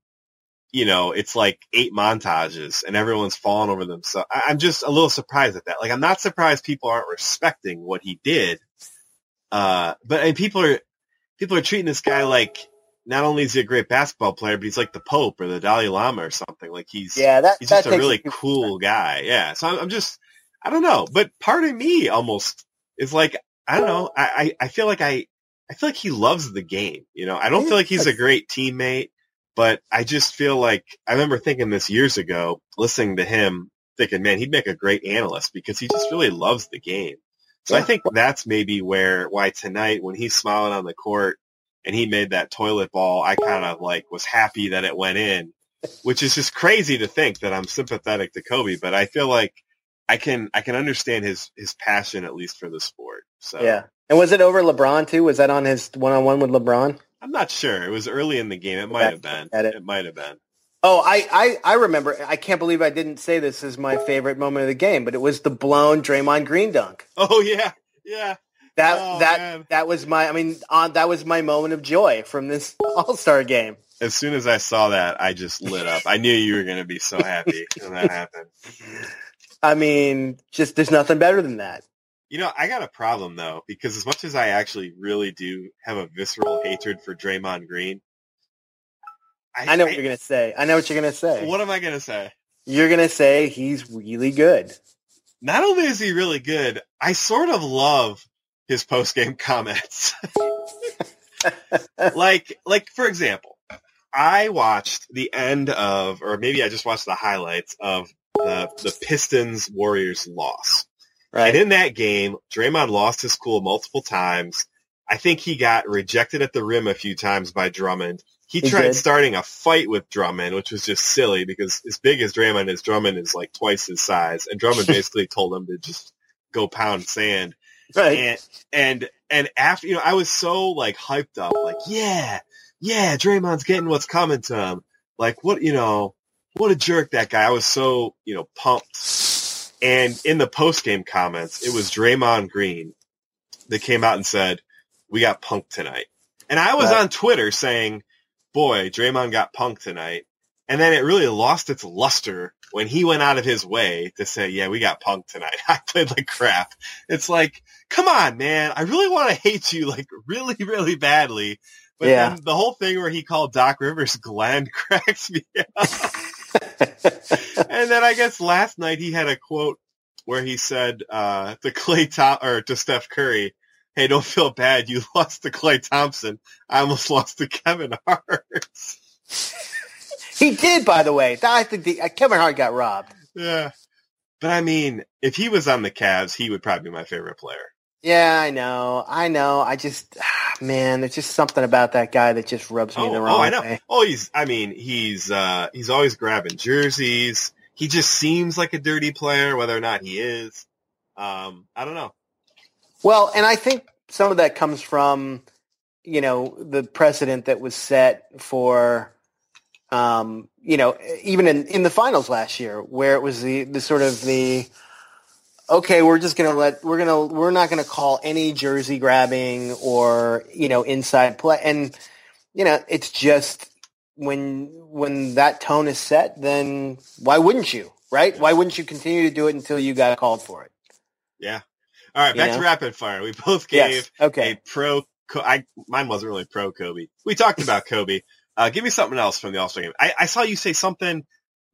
you know, it's like eight montages and everyone's falling over themselves. I- I'm just a little surprised at that. Like I'm not surprised people aren't respecting what he did. Uh, but and people are people are treating this guy like not only is he a great basketball player, but he's like the Pope or the Dalai Lama or something. Like he's yeah, that he's that just a really few cool guy. Yeah. So I'm, I'm just, I don't know, but part of me almost is like, I don't know. I, I, I feel like I, I feel like he loves the game. You know, I don't feel like he's a great teammate, but I just feel like I remember thinking this years ago, listening to him, thinking, man, he'd make a great analyst because he just really loves the game. So I think that's maybe where, why tonight when he's smiling on the court and he made that toilet ball, I kind of like was happy that it went in which is just crazy to think that I'm sympathetic to Kobe, but I feel like I can I can understand his his passion at least for the sport. So Yeah. And was it over LeBron too? Was that on his one on one with LeBron? I'm not sure. It was early in the game. It might have been. It. It might have been. Oh, I, I, I remember. I can't believe I didn't say this is my favorite moment of the game, but it was the blown Draymond Green dunk. Oh yeah, yeah. That Oh, that man. that was my. I mean, on, that was my moment of joy from this All Star game. As soon as I saw that, I just lit up. I knew you were going to be so happy when that happened. I mean, just there's nothing better than that. You know, I got a problem though because as much as I actually really do have a visceral hatred for Draymond Green, I know what you're gonna say. I know what you're gonna say. What am I going to say? You're gonna say he's really good. not only is he really good, I sort of love his post game comments. like, like for example, I watched the end of, or maybe I just watched the highlights of the the Pistons Warriors loss. Right. And in that game, Draymond lost his cool multiple times. I think he got rejected at the rim a few times by Drummond. He, He tried did. starting a fight with Drummond, which was just silly because as big as Draymond is, Drummond is like twice his size. And Drummond basically told him to just go pound sand. Right. And, and, and after, you know, I was so like hyped up, like, yeah, yeah, Draymond's getting what's coming to him. Like what, you know, what a jerk that guy. I was so, you know, pumped. And in the post game comments, it was Draymond Green that came out and said, we got punked tonight. And I was Right. on Twitter saying, boy, Draymond got punked tonight. And then it really lost its luster when he went out of his way to say, yeah, we got punked tonight. I played like crap. It's like, come on, man. I really want to hate you like really, really badly. But Yeah. then the whole thing where he called Doc Rivers Glenn cracks me up. and then I guess last night he had a quote where he said uh, to Klay Tom or to Steph Curry, "Hey, don't feel bad. You lost to Klay Thompson. I almost lost to Kevin Hart." he did, by the way. I think the, uh, Kevin Hart got robbed. yeah, but I mean, if he was on the Cavs, he would probably be my favorite player. Yeah, I know. I know. I just, man, there's just something about that guy that just rubs me Oh, the oh, wrong I know. way. Oh, he's. I mean, he's. uh He's always grabbing jerseys. He just seems like a dirty player, whether or not he is. Um, I don't know. Well, and I think some of that comes from, you know, the precedent that was set for, um, you know, even in, in the finals last year, where it was the, the sort of the, okay, we're just going to let, we're going to, we're not going to call any jersey grabbing or, you know, inside play. And, you know, it's just when, when that tone is set, then why wouldn't you, right? Why wouldn't you continue to do it until you got called for it? Yeah. All right, back know? to rapid fire. We both gave Yes. Okay. a pro. I mine wasn't really pro Kobe. We talked about Kobe. Uh, give me something else from the All Star game. I, I saw you say something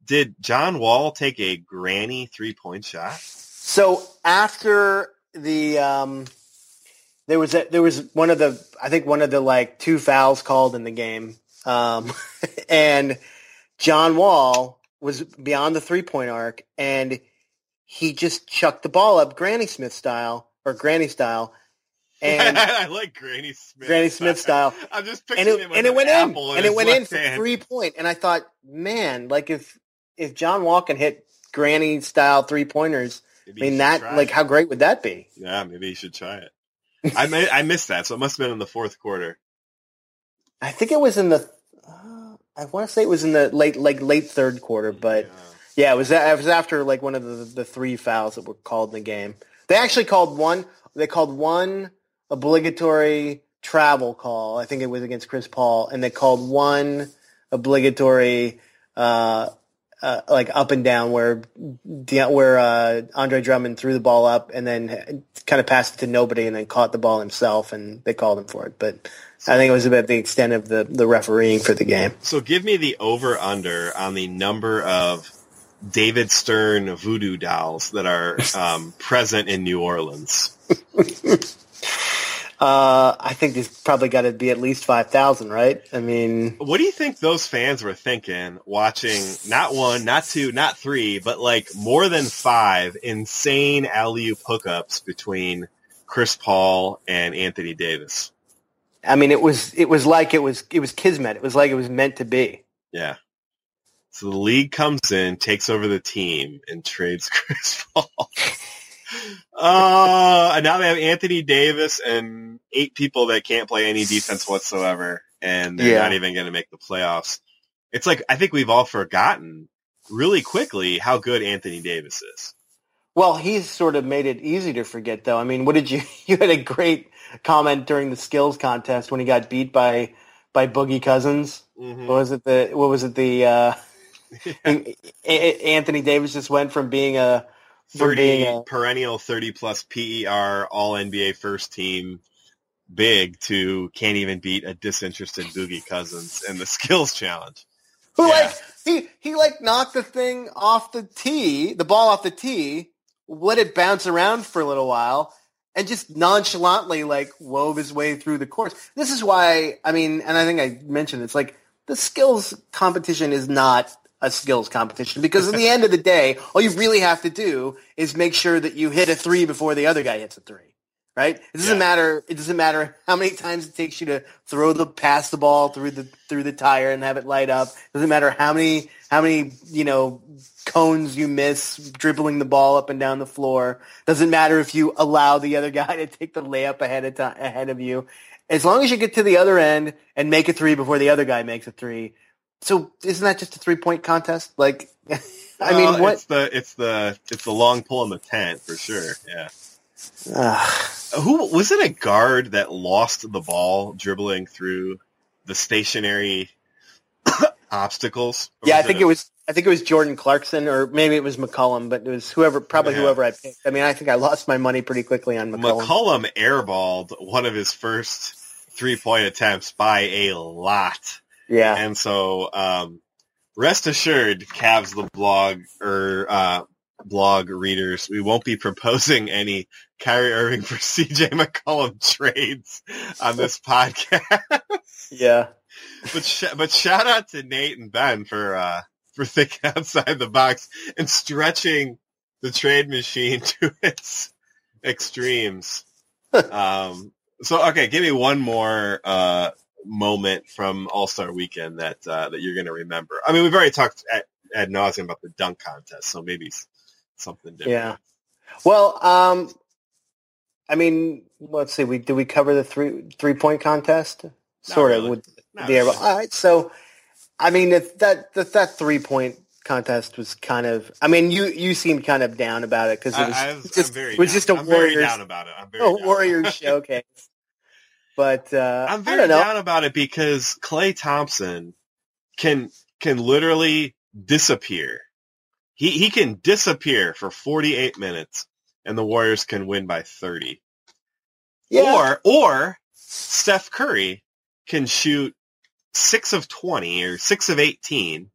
did John Wall take a granny three point shot? So after the um, there was a, there was one of the I think one of the like two fouls called in the game, um, and John Wall was beyond the three point arc, and he just chucked the ball up Granny Smith style or Granny style, and I like Granny Smith. Granny Smith style. I'm just and picturing it, him and it an went in, apple and it went in for hand. three point. And I thought, man, like if if John Wall can hit Granny style three pointers, I Maybe he mean that like it. how great would that be? Yeah, maybe you should try it. I mi- I missed that, so it must have been in the fourth quarter. I think it was in the. Uh, I want to say it was in the late like late third quarter, but Yeah. Yeah, it was it was after like one of the the three fouls that were called in the game. They actually called one. They called one obligatory travel call. I think it was against Chris Paul, and they called one obligatory uh, uh, like up and down where where uh, Andre Drummond threw the ball up and then kind of passed it to nobody and then caught the ball himself, and they called him for it. But I think it was about the extent of the the refereeing for the game. So give me the over under on the number of David Stern voodoo dolls that are um, present in New Orleans. Uh, I think there's probably got to be at least five thousand, right? I mean, What do you think those fans were thinking watching not one, not two, not three, but like more than five insane alley-oop hookups between Chris Paul and Anthony Davis? I mean, it was it was like it was it was kismet. It was like it was meant to be. Yeah. So the league comes in, takes over the team, and trades Chris Paul. uh, and now they have Anthony Davis and eight people that can't play any defense whatsoever, and they're Yeah. not even going to make the playoffs. It's like I think we've all forgotten really quickly how good Anthony Davis is. Well, he's sort of made it easy to forget, though. I mean, what did you? You had a great comment during the skills contest when he got beat by by Boogie Cousins. Mhm. What was it? The what was it? The uh, Anthony Davis just went from being a from 30 being a perennial 30 plus PER all NBA first team big to can't even beat a disinterested Boogie Cousins in the skills challenge. who Yeah. like he he like knocked the thing off the tee, the ball off the tee, let it bounce around for a little while, and just nonchalantly like wove his way through the course. This is why I mean, and I think I mentioned it's like the skills competition is not a skills competition because at the end of the day, all you really have to do is make sure that you hit a three before the other guy hits a three. Right? It doesn't Yeah. matter. It doesn't matter how many times it takes you to throw the pass the ball through the through the tire and have it light up. It doesn't matter how many how many you know cones you miss dribbling the ball up and down the floor. Doesn't matter if you allow the other guy to take the layup ahead of time ahead of you. As long as you get to the other end and make a three before the other guy makes a three. So isn't that just a three point contest? Like, I mean, Well, what? It's the it's the it's the long pull in the tent for sure. Yeah. Who was it? A guard that lost the ball dribbling through the stationary obstacles? Yeah, I think a- it was. I think it was Jordan Clarkson, or maybe it was McCollum, but it was whoever, probably Yeah. whoever I picked. I mean, I think I lost my money pretty quickly on McCollum. McCollum airballed one of his first three point attempts by a lot. Yeah, And so, um, rest assured, Cavs the blog or uh, blog readers, we won't be proposing any Kyrie Irving for CJ McCollum trades on this podcast. yeah. but sh- but shout out to Nate and Ben for uh, for thinking outside the box and stretching the trade machine to its extremes. um, so okay, give me one more uh, moment from All Star Weekend that uh, that you're going to remember. I mean, we've already talked at ad nauseum about the dunk contest, so maybe something different. Yeah. Well, um, I mean, let's see. We did we cover the three three point contest? Sort really. of with Not the really. all right. So, I mean, if that that, that three point contest was kind of. I mean, you you seemed kind of down about it because it was I was, just I'm very it was just a I'm very Warriors down about it. I'm very. Warriors showcase. But uh, I'm very down about it because Klay Thompson can can literally disappear. He he can disappear for 48 minutes, and the Warriors can win by 30. Yeah. Or or Steph Curry can shoot six of 20 or six of 18,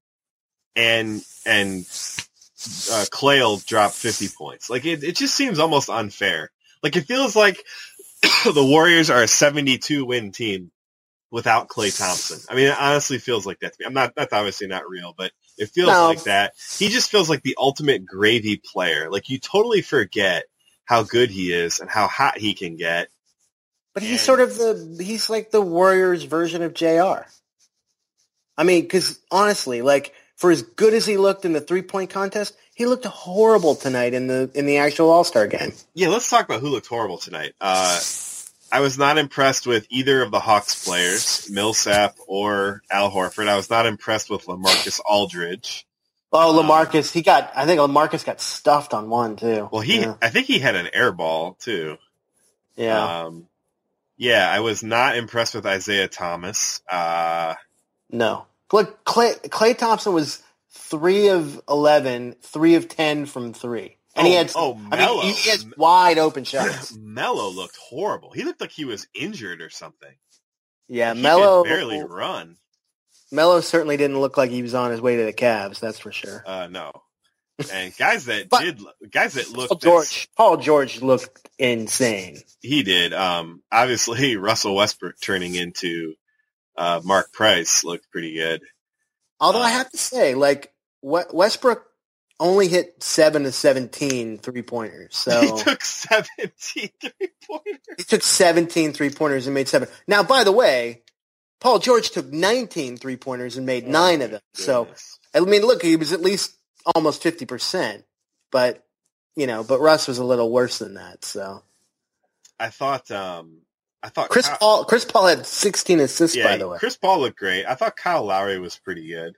and and uh, Klay will drop 50 points. Like it, it just seems almost unfair. Like it feels like the Warriors are a 72 win team without Klay Thompson. I mean, it honestly feels like that to me. I'm not, that's obviously not real, but it feels No. like that. He just feels like the ultimate gravy player. Like you totally forget how good he is and how hot he can get. But he's And- sort of the he's like the Warriors version of Jr. I mean, because honestly, like for as good as he looked in the three point contest, he looked horrible tonight in the in the actual All Star game. Yeah, let's talk about who looked horrible tonight. Uh, I was not impressed with either of the Hawks players, Millsap or Al Horford. I was not impressed with LaMarcus Aldridge. Oh, LaMarcus, he got. I think LaMarcus got stuffed on one too. Well, he, yeah, I think he had an air ball too. yeah. Um, yeah, I was not impressed with Isaiah Thomas. Uh, no. Look, Klay, Klay Thompson was three of 11, three of ten from three, and he Oh, had. oh, I Melo. mean, he has wide open shots. Melo looked horrible. He looked like he was injured or something. Yeah, he could barely run. Melo certainly didn't look like he was on his way to the Cavs. That's for sure. Uh, no. And guys that But- did, guys that looked, Paul George. Paul George looked insane. he did. Um, obviously Russell Westbrook turning into, uh, Mark Price looked pretty good. Although I Uh, have to say, like Westbrook only hit seven to 17 three pointers. So He took 17 three pointers. he took 17 three pointers and made seven. Now, by the way, Paul George took 19 three pointers and made nine of them. So I mean, look, he was at least almost 50%, but you know, but Russ was a little worse than that. So I thought, um, I thought Chris Kyle- Paul, Chris Paul had 16 assists, yeah, by the way. Chris Paul looked great. I thought Kyle Lowry was pretty good.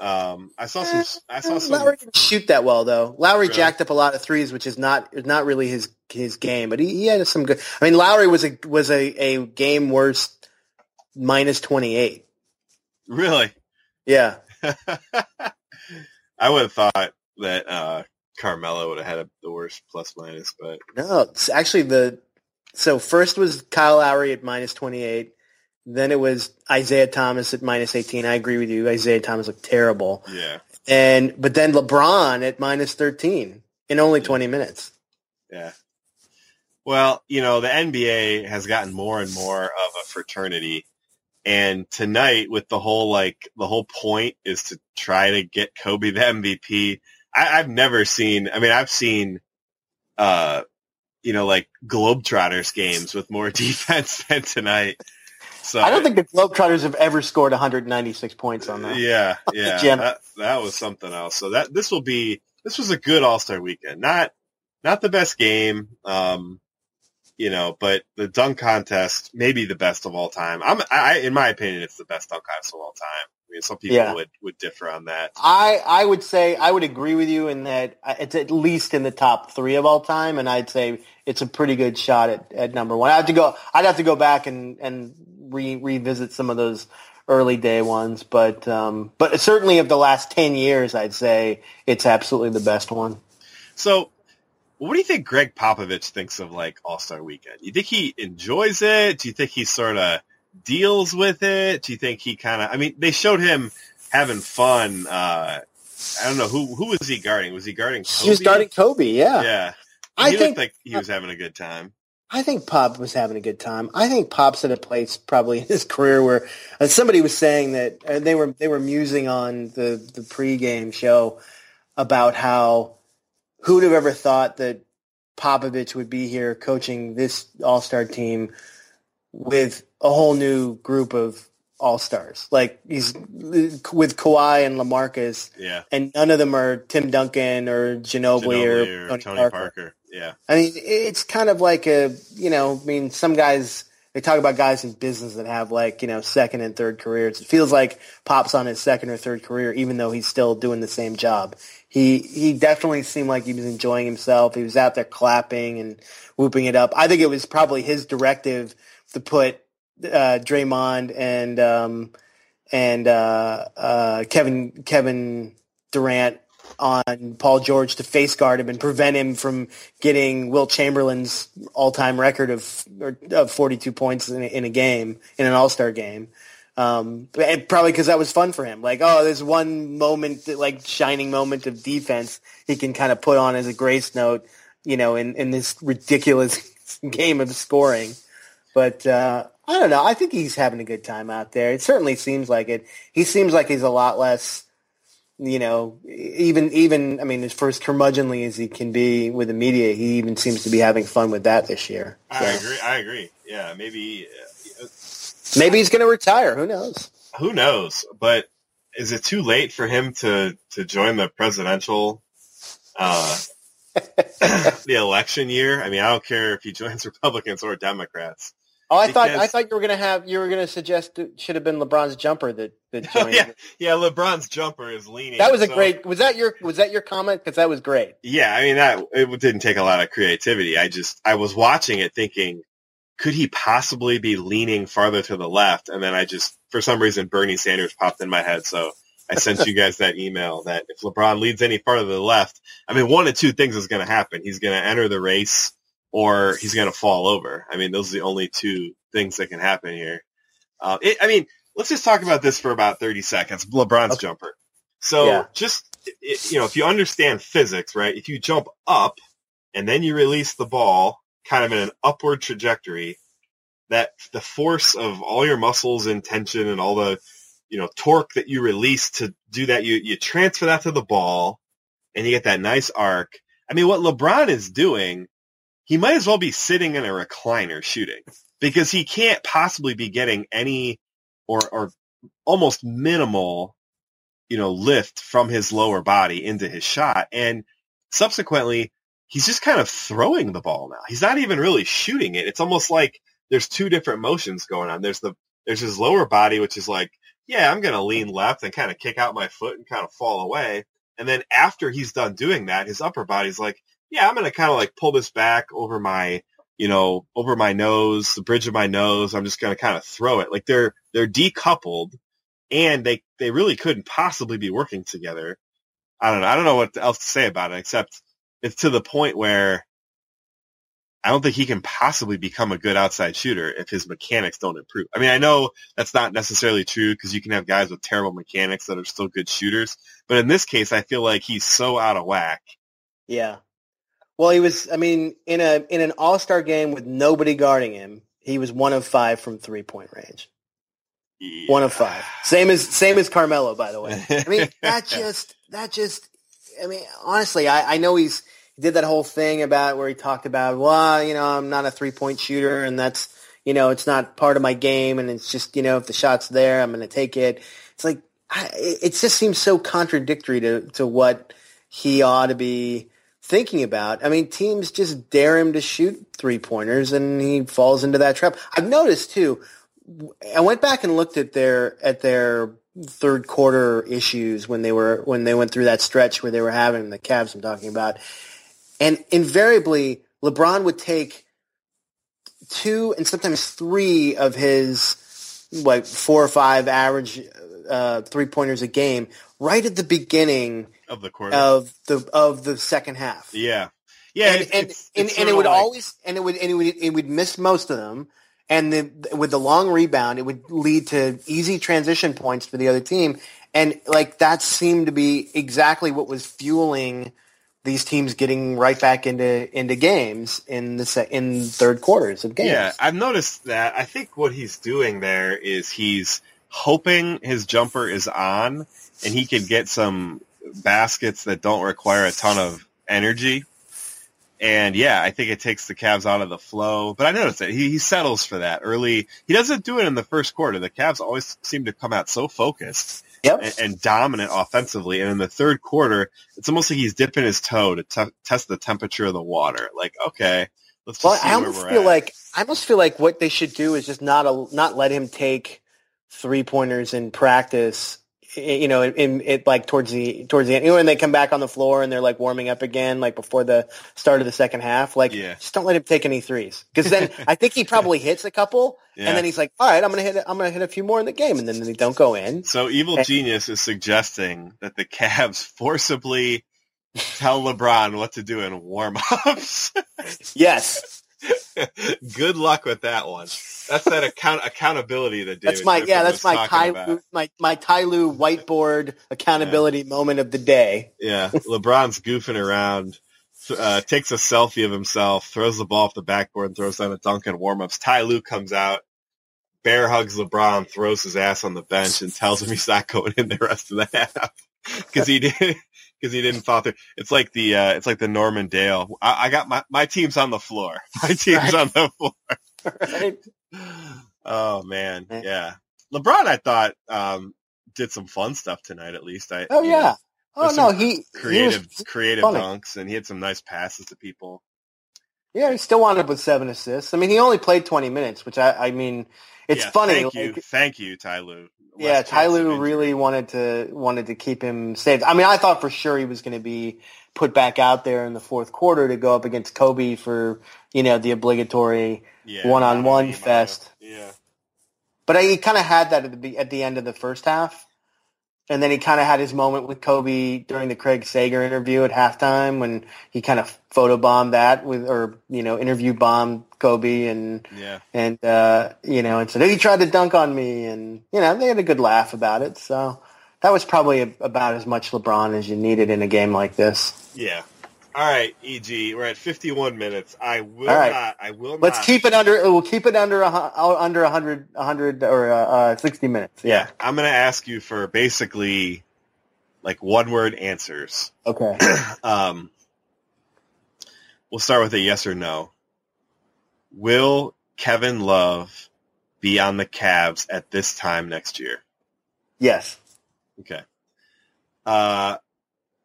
Um, I saw some, I saw some, Lowry didn't shoot that well though. Lowry Really? jacked up a lot of threes, which is not not really his his game. But he, he had some good. I mean, Lowry was a was a, a game worst minus twenty eight. really, Yeah, I would have thought that, uh, Carmelo would have had a, the worst plus minus, but no, it's actually the so first was Kyle Lowry at minus twenty eight. Then it was Isaiah Thomas at minus eighteen. I agree with you. Isaiah Thomas looked terrible. yeah, And but then LeBron at minus thirteen in only twenty minutes. yeah. Well, you know, the NBA has gotten more and more of a fraternity. And tonight with the whole, like, the whole point is to try to get Kobe the MVP. I, I've never seen, I mean, I've seen, uh, you know, like Globetrotters games with more defense than tonight. So I don't think the Globetrotters have ever scored 196 points on that. Yeah, yeah, that, that was something else. So that this will be this was a good All Star weekend. Not not the best game, um, you know, but the dunk contest maybe the best of all time. I'm I, in my opinion, it's the best dunk contest of all time. Mean, some people Yeah. would would differ on that. I, I would say I would agree with you in that it's at least in the top three of all time, and I'd say it's a pretty good shot at, at number one. I have to go. I'd have to go back and and re, revisit some of those early day ones, but um, but certainly of the last ten years, I'd say it's absolutely the best one. So, what do you think Gregg Popovich thinks of like All Star Weekend? You think he enjoys it? Do you think he sort of deals with it? Do you think he kind of? I mean, they showed him having fun. Uh, I don't know who who was he guarding? Was he guarding? Kobe? He was guarding Kobe, yeah. Yeah, I he think like he was having a good time. I think Pop was having a good time. I think Pop's at a place probably in his career where uh, somebody was saying that uh, they were they were musing on the the pregame show about how who'd have ever thought that Popovich would be here coaching this All Star team with a whole new group of All Stars. Like he's with Kawhi and LaMarcus, Yeah, and none of them are Tim Duncan or Ginobili, Ginobili or, or Tony, Tony Parker. Parker. Yeah, I mean, it's kind of like a, you know, I mean, some guys, they talk about guys in business that have like, you know, second and third careers. It feels like Pop's on his second or third career, even though he's still doing the same job. He, he definitely seemed like he was enjoying himself. He was out there clapping and whooping it up. I think it was probably his directive to put, uh, Draymond and, um, and, uh, uh, Kevin, Kevin Durant on Paul George to face guard him and prevent him from getting Wilt Chamberlain's all-time record of, or, of 42 points in a, in a game in an All-Star game. Um, and probably because that was fun for him. Like, oh, there's one moment, like shining moment of defense he can kind of put on as a grace note, you know, in, in this ridiculous game of scoring. But uh, I don't know. I think he's having a good time out there. It certainly seems like it. He seems like he's a lot less, you know, even even. I mean, as first curmudgeonly as he can be with the media, he even seems to be having fun with that this year. I agree. I agree. Yeah, maybe. uh, Maybe he's going to retire. Who knows? Who knows? But is it too late for him to to join the presidential? Uh, the election year. I mean, I don't care if he joins Republicans or Democrats. Oh, I thought I thought you were going to have you were to suggest it should have been LeBron's jumper that that Oh, joined. yeah, yeah. LeBron's jumper is leaning. That was a so- great. Was that your was that your comment? Because that was great. Yeah, I mean that it didn't take a lot of creativity. I just I was watching it thinking, could he possibly be leaning farther to the left? And then I just for some reason Bernie Sanders popped in my head, so I sent you guys that email that if LeBron leads any farther to the left, I mean one of two things is going to happen. He's going to enter the race or he's going to fall over. I mean those are the only two things that can happen here. Uh, it, I mean, let's just talk about this for about 30 seconds. LeBron's jumper. So Yeah. just, it, you know, if you understand physics, right, if you jump up and then you release the ball kind of in an upward trajectory, that the force of all your muscles and tension and all the, you know, torque that you release to do that, you, you transfer that to the ball and you get that nice arc. I mean, what LeBron is doing, he might as well be sitting in a recliner shooting because he can't possibly be getting any or, or almost minimal, you know, lift from his lower body into his shot. And subsequently, he's just kind of throwing the ball now. He's not even really shooting it. It's almost like there's two different motions going on. There's the, there's his lower body, which is like, yeah, I'm going to lean left and kind of kick out my foot and kind of fall away. And then after he's done doing that, his upper body's like, yeah, I'm going to kind of like pull this back over my, you know, over my nose, the bridge of my nose. I'm just going to kind of throw it. Like they're, they're decoupled and they, they really couldn't possibly be working together. I don't know. I don't know what else to say about it except it's to the point where I don't think he can possibly become a good outside shooter if his mechanics don't improve. I mean, I know that's not necessarily true because you can have guys with terrible mechanics that are still good shooters. But in this case, I feel like he's so out of whack. Yeah. Well, he was. I mean, in a in an All Star game with nobody guarding him, he was one of five from three point range. One of five. Same as same as Carmelo, by the way. I mean, that just that just. I mean, honestly, I, I know he's he did that whole thing about where he talked about, well, you know, I'm not a three point shooter, and that's you know, it's not part of my game, and it's just you know, if the shot's there, I'm going to take it. It's like I, it it just seems so contradictory to to what he ought to be thinking about. I mean, teams just dare him to shoot three pointers, and he falls into that trap. I've noticed too. I went back and looked at their at their third quarter issues when they were when they went through that stretch where they were having the Cavs. I'm talking about, and invariably LeBron would take two and sometimes three of his like four or five average uh, three pointers a game right at the beginning of the quarter. of the of the second half. yeah. Yeah. and it's- and, it's- and, it's and it would like- always and it would and it would it would miss most of them. And the, with the long rebound, it would lead to easy transition points for the other team. And like that seemed to be exactly what was fueling these teams getting right back into into games in the se- in third quarters of games. Yeah, I've noticed that. I think what he's doing there is he's hoping his jumper is on and he could get some baskets that don't require a ton of energy. And yeah, I think it takes the Cavs out of the flow. But I noticed that he, he settles for that early. He doesn't do it in the first quarter. The Cavs always seem to come out so focused Yep. and, and dominant offensively. And in the third quarter, it's almost like he's dipping his toe to t- test the temperature of the water. Like, okay, let's just Well, I almost feel at. like I almost feel like what they should do is just not a, not let him take three pointers in practice. You know, in it like towards the towards the end, you know, when they come back on the floor and they're like warming up again, like before the start of the second half. Like, Yeah. just don't let him take any threes because then I think he probably hits a couple, Yeah. and then he's like, "All right, I'm gonna hit, I'm gonna hit a few more in the game," and then they don't go in. So Evil Eh. Genius is suggesting that the Cavs forcibly tell LeBron what to do in warm-ups. Yes, Good luck with that one. That's that account accountability that David That's my Griffin yeah. That's my Ty about. my my Ty Lue whiteboard accountability moment of the day. Yeah, LeBron's goofing around, uh, takes a selfie of himself, throws the ball off the backboard, and throws down a dunk in warm-ups. Ty Lue comes out, bear hugs LeBron, throws his ass on the bench, and tells him he's not going in the rest of the half because he did because he didn't follow through. It's like the uh, it's like the Norman Dale. I, I got my my team's on the floor. My team's Right. on the floor. Right? Oh man, Yeah. yeah. LeBron, I thought um, did some fun stuff tonight. At least I. Oh you know, yeah. Oh no, he he creative was, creative funny. dunks, and he had some nice passes to people. Yeah, he still wound up with seven assists. I mean, he only played twenty minutes, which I I mean, it's Yeah, funny. Thank you, like, thank you, Ty Lue. yeah, Ty Lue really wanted to wanted to keep him safe. I mean, I thought for sure he was going to be put back out there in the fourth quarter to go up against Kobe for you know the obligatory one-on-one mano a mano. fest. Yeah, But he kind of had that at the at the end of the first half, and then he kind of had his moment with Kobe during the Craig Sager interview at halftime when he kind of photobombed that with, or you know, interview bombed Kobe and yeah. and uh, you know, and said he tried to dunk on me, and you know, they had a good laugh about it. So that was probably a, about as much LeBron as you needed in a game like this. Yeah. All right, EG, we're at 51 minutes. I will right. not. I will Let's not. keep it under. We'll keep it under a, under a hundred, a hundred or uh, uh, sixty minutes. Yeah, I'm going to ask you for basically like one word answers. Okay. Um, we'll start with a yes or no. Will Kevin Love be on the Cavs at this time next year? Yes. Okay. Uh,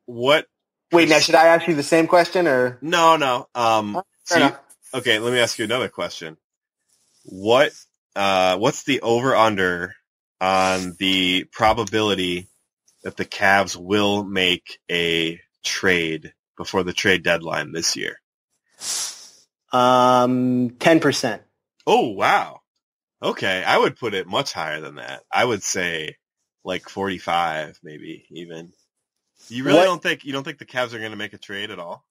what? Wait, now should I ask you the same question or? No, no. Um, so you- okay, let me ask you another question. What? Uh, what's the over under on the probability that the Cavs will make a trade before the trade deadline this year? Um, ten percent. Oh wow. Okay, I would put it much higher than that. I would say like 45 maybe even. You really What- don't think you don't think the Cavs are going to make a trade at all?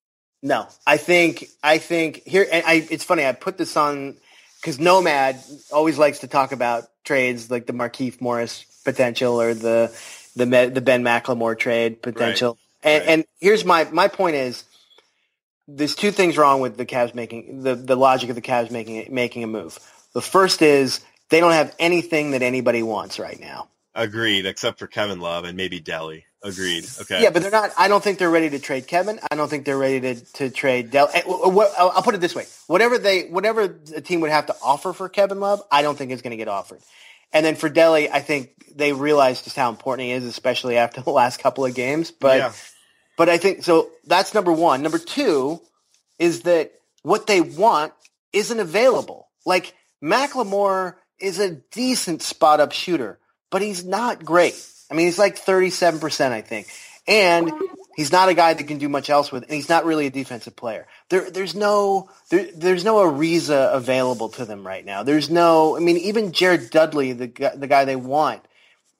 No, I think I think here. And I, it's funny. I put this on because Nomad always likes to talk about trades like the Markieff Morris potential or the the the Ben McLemore trade potential. And Right. and here's my my point is. There's two things wrong with the Cavs making the, the logic of the Cavs making making a move. The first is they don't have anything that anybody wants right now. Agreed, except for Kevin Love and maybe Delly. Agreed. Okay. Yeah, but they're not. I don't think they're ready to trade Kevin. I don't think they're ready to, to trade Del. eh, I'll put it this way: whatever they, whatever a team would have to offer for Kevin Love, I don't think is going to get offered. And then for Delly, I think they realize just how important he is, especially after the last couple of games. But Yeah. but I think so. That's number one. Number two is that what they want isn't available. Like McLemore is a decent spot up shooter, but he's not great. I mean, he's like 37%, I think. And he's not a guy that can do much else with, and he's not really a defensive player. There, there's no, there, there's no Ariza available to them right now. There's no, I mean, even Jared Dudley, the the guy they want,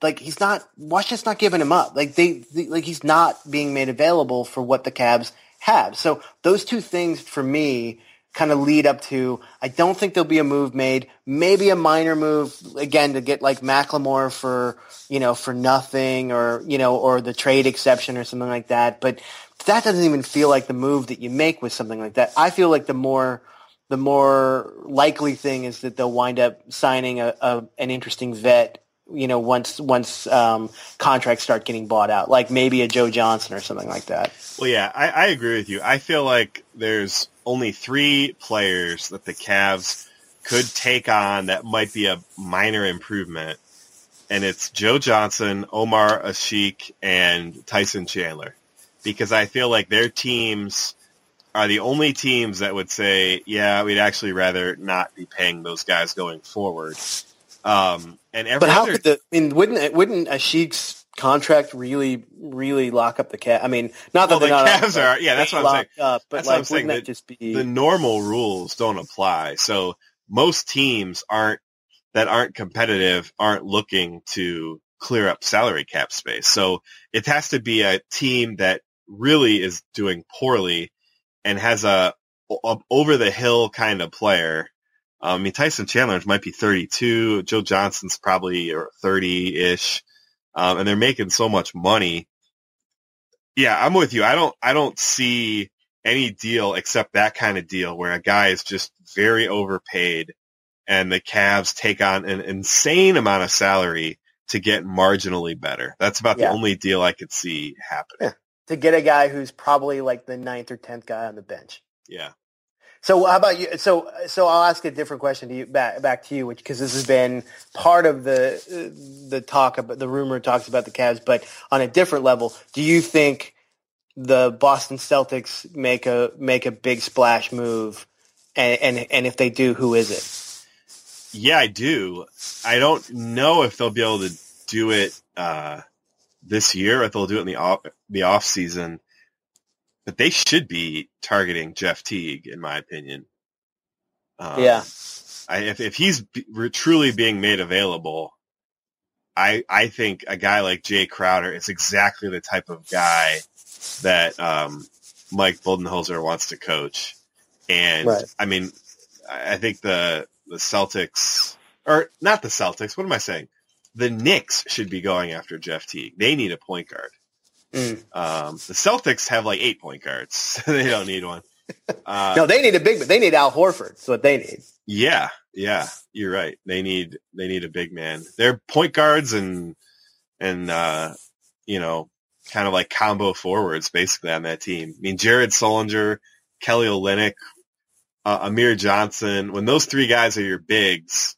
like he's not, Washington's not giving him up. Like they, they, like he's not being made available for what the Cavs have. So those two things for me kind of lead up to I don't think there'll be a move made. Maybe a minor move again to get like McLemore for you know for nothing or you know or the trade exception or something like that. But that doesn't even feel like the move that you make with something like that. I feel like the more the more likely thing is that they'll wind up signing a, a an interesting vet. You know, once once um, contracts start getting bought out, like maybe a Joe Johnson or something like that. Well, yeah, I, I agree with you. I feel like there's only three players that the Cavs could take on that might be a minor improvement, and it's Joe Johnson, Omer Asik, and Tyson Chandler. Because I feel like their teams are the only teams that would say, yeah, we'd actually rather not be paying those guys going forward. Um, and every But how other, could the? I mean, wouldn't wouldn't Asik's contract really, really lock up the cat? I mean, not that Well, the not Cavs are- yeah, that's what I'm saying. Up, but That's what I'm like, saying, wouldn't that that just be? the normal rules don't apply. So most teams aren't that aren't competitive aren't looking to clear up salary cap space. So it has to be a team that really is doing poorly and has a, a over the hill kind of player Um, I mean, Tyson Chandler might be 32. Joe Johnson's probably 30-ish. Um, and they're making so much money. Yeah, I'm with you. I don't, I don't see any deal except that kind of deal where a guy is just very overpaid and the Cavs take on an insane amount of salary to get marginally better. That's about Yeah. the only deal I could see happening. to get a guy who's probably like the ninth or tenth guy on the bench. Yeah. So how about you? So so I'll ask a different question to you back back to you, which because this has been part of the the talk about the rumor talks about the Cavs, but on a different level, do you think the Boston Celtics make a make a big splash move, and and, and if they do, who is it? Yeah, I do. I don't know if they'll be able to do it uh, this year, if they'll do it in the off the off season. But they should be targeting Jeff Teague, in my opinion. Um, Yeah. I, if if he's b- truly being made available, I I think a guy like Jae Crowder is exactly the type of guy that um, Mike Budenholzer wants to coach. And Right. I mean, I I think the the Celtics or not the Celtics. What am I saying? The Knicks should be going after Jeff Teague. They need a point guard. Mm. Um, the Celtics have like eight point guards. they don't need one. Uh, No, they need a big. Man. They need Al Horford. That's what they need. yeah, yeah, you're right. They need they need a big man. They're point guards and and uh, you know, kind of like combo forwards basically on that team. I mean, Jared Sullinger, Kelly Olynyk, uh, Amir Johnson. When those three guys are your bigs,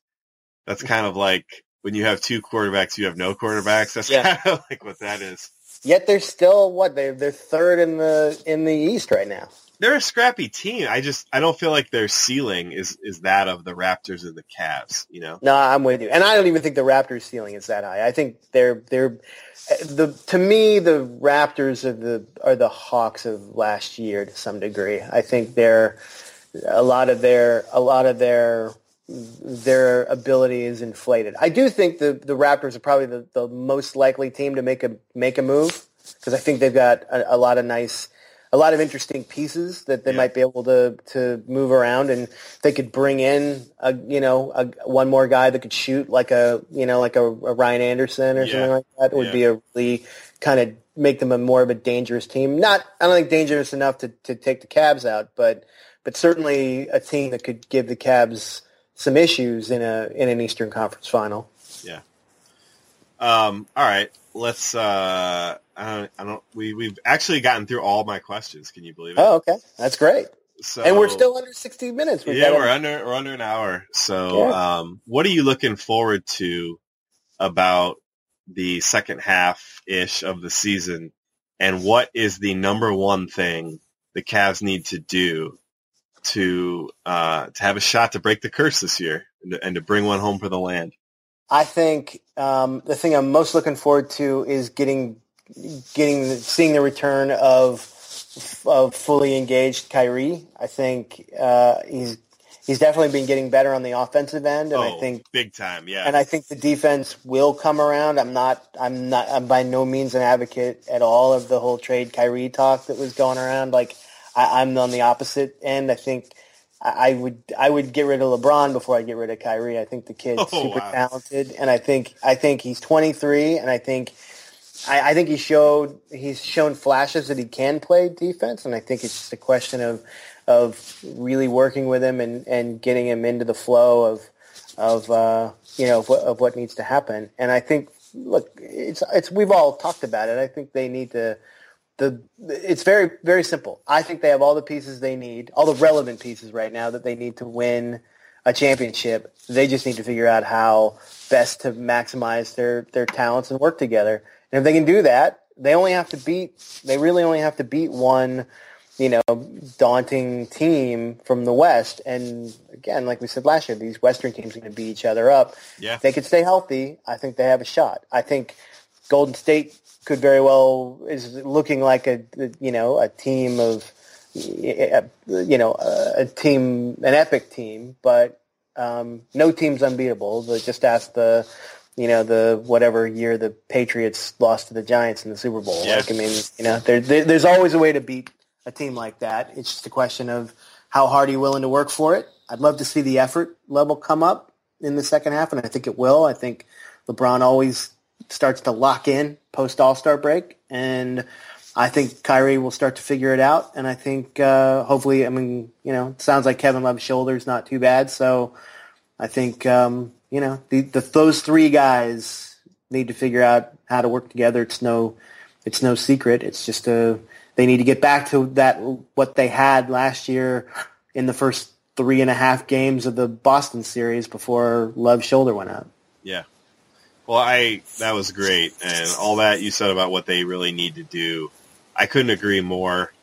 that's kind of like when you have two quarterbacks, you have no quarterbacks. That's Yeah. kind of like what that is. Yet they're still what they they're third in the in the East right now. They're a scrappy team. I just I don't feel like their ceiling is is that of the Raptors or the Cavs. You know. No, I'm with you, and I don't even think the Raptors' ceiling is that high. I think they're they're the to me the Raptors are the are the Hawks of last year to some degree. I think they're a lot of their a lot of their their ability is inflated. I do think the the Raptors are probably the, the most likely team to make a make a move because I think they've got a, a lot of nice a lot of interesting pieces that they Yeah. might be able to to move around and they could bring in a you know a, one more guy that could shoot like a you know like a, a Ryan Anderson or Yeah. something like that would Yeah. be a really kind of make them a more of a dangerous team. Not I don't think dangerous enough to to take the Cavs out, but but certainly a team that could give the Cavs some issues in a in an Eastern Conference final. Yeah. Um, all right. Let's. Uh, I don't. I don't. We we've actually gotten through all my questions. Can you believe it? Oh, okay, that's great. So, and we're still under 60 minutes. We've yeah, we're under we're under an hour. So, Yeah. um, what are you looking forward to about the second half ish of the season? And what is the number one thing the Cavs need to do to uh, to have a shot to break the curse this year and to, and to bring one home for the land? I think um, the thing I'm most looking forward to is getting getting seeing the return of of fully engaged Kyrie. I think uh, he's he's definitely been getting better on the offensive end, and oh, I think big time. Yeah. and I think the defense will come around. I'm not I'm not I'm by no means an advocate at all of the whole trade Kyrie talk that was going around. Like I, I'm on the opposite end. I think I I would I would get rid of LeBron before I get rid of Kyrie. I think the kid's Oh, super wow. talented, and I think I think he's 23, and I think I, I think he showed he's shown flashes that he can play defense, and I think it's just a question of of really working with him and, and getting him into the flow of of uh, you know of what, of what needs to happen. And I think look, it's it's we've all talked about it. I think they need to the it's very very simple. I think they have all the pieces they need, all the relevant pieces right now that they need to win a championship. They just need to figure out how best to maximize their their talents and work together. And if they can do that, they only have to beat they really only have to beat one, you know, daunting team from the West. And again, like we said last year, these Western teams are going to beat each other up. Yeah. If they could stay healthy, I think they have a shot. I think Golden State could very well is looking like a you know a team of you know a team an epic team, but um, no team's unbeatable. But just ask the you know the whatever year the Patriots lost to the Giants in the Super Bowl. Yeah. Like I mean, you know, there, there, there's always a way to beat a team like that. It's just a question of how hard are you willing to work for it. I'd love to see the effort level come up in the second half, and I think it will. I think LeBron always starts to lock in post All Star break, and I think Kyrie will start to figure it out. And I think uh, hopefully, I mean, you know, it sounds like Kevin Love's shoulder's not too bad, so I think um, you know the, the, those three guys need to figure out how to work together. It's no it's no secret. It's just a they need to get back to that what they had last year in the first three and a half games of the Boston series before Love's shoulder went out. Yeah. Well, I that was great, and all that you said about what they really need to do, I couldn't agree more.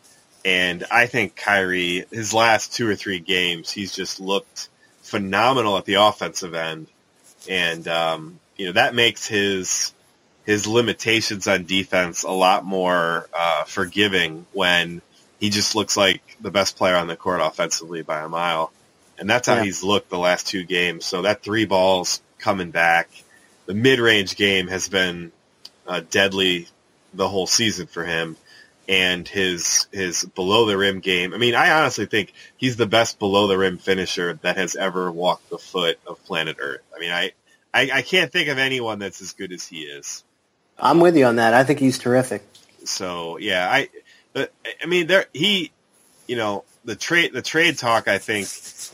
And I think Kyrie, his last two or three games, he's just looked phenomenal at the offensive end, and um, you know that makes his his limitations on defense a lot more uh, forgiving when he just looks like the best player on the court offensively by a mile. And that's how yeah. he's looked the last two games. So that three balls coming back, the mid-range game has been uh, deadly the whole season for him. And his his below the rim game. I mean, I honestly think he's the best below the rim finisher that has ever walked the foot of planet Earth. I mean, I I, I can't think of anyone that's as good as he is. I'm with you on that. I think he's terrific. So yeah, I, I mean, there he, you know, the trade the trade talk I think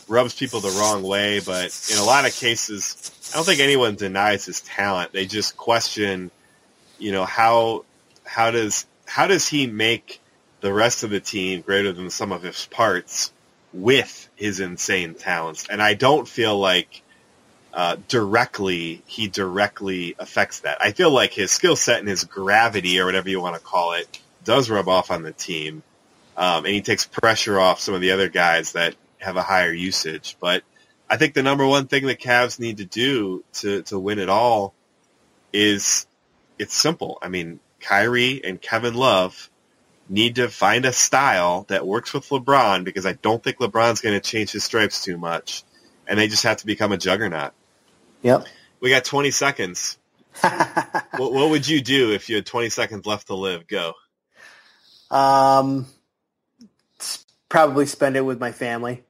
rubs people the wrong way, but in a lot of cases, I don't think anyone denies his talent. They just question, you know, how how does how does he make the rest of the team greater than sum of his parts with his insane talents? And I don't feel like uh, directly he directly affects that. I feel like his skill set and his gravity or whatever you want to call it does rub off on the team, um, and he takes pressure off some of the other guys that have a higher usage. But I think the number one thing the Cavs need to do to to win it all is it's simple. I mean, Kyrie and Kevin Love need to find a style that works with LeBron because I don't think LeBron's going to change his stripes too much, and they just have to become a juggernaut. Yep. We got 20 seconds. what, what, would you do if you had 20 seconds left to live? Go. Um, probably spend it with my family.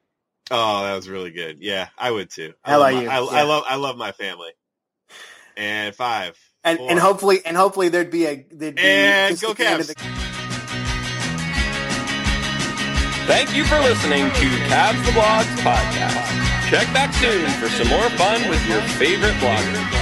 Oh, that was really good. Yeah, I would too. I How about my, you? I, yeah. I, love I love my family. And five. And four. and hopefully and hopefully there'd be a there'd be and go Cavs. The... Thank you for listening to Cavs the Blogs podcast. Check back soon for some more fun with your favorite bloggers.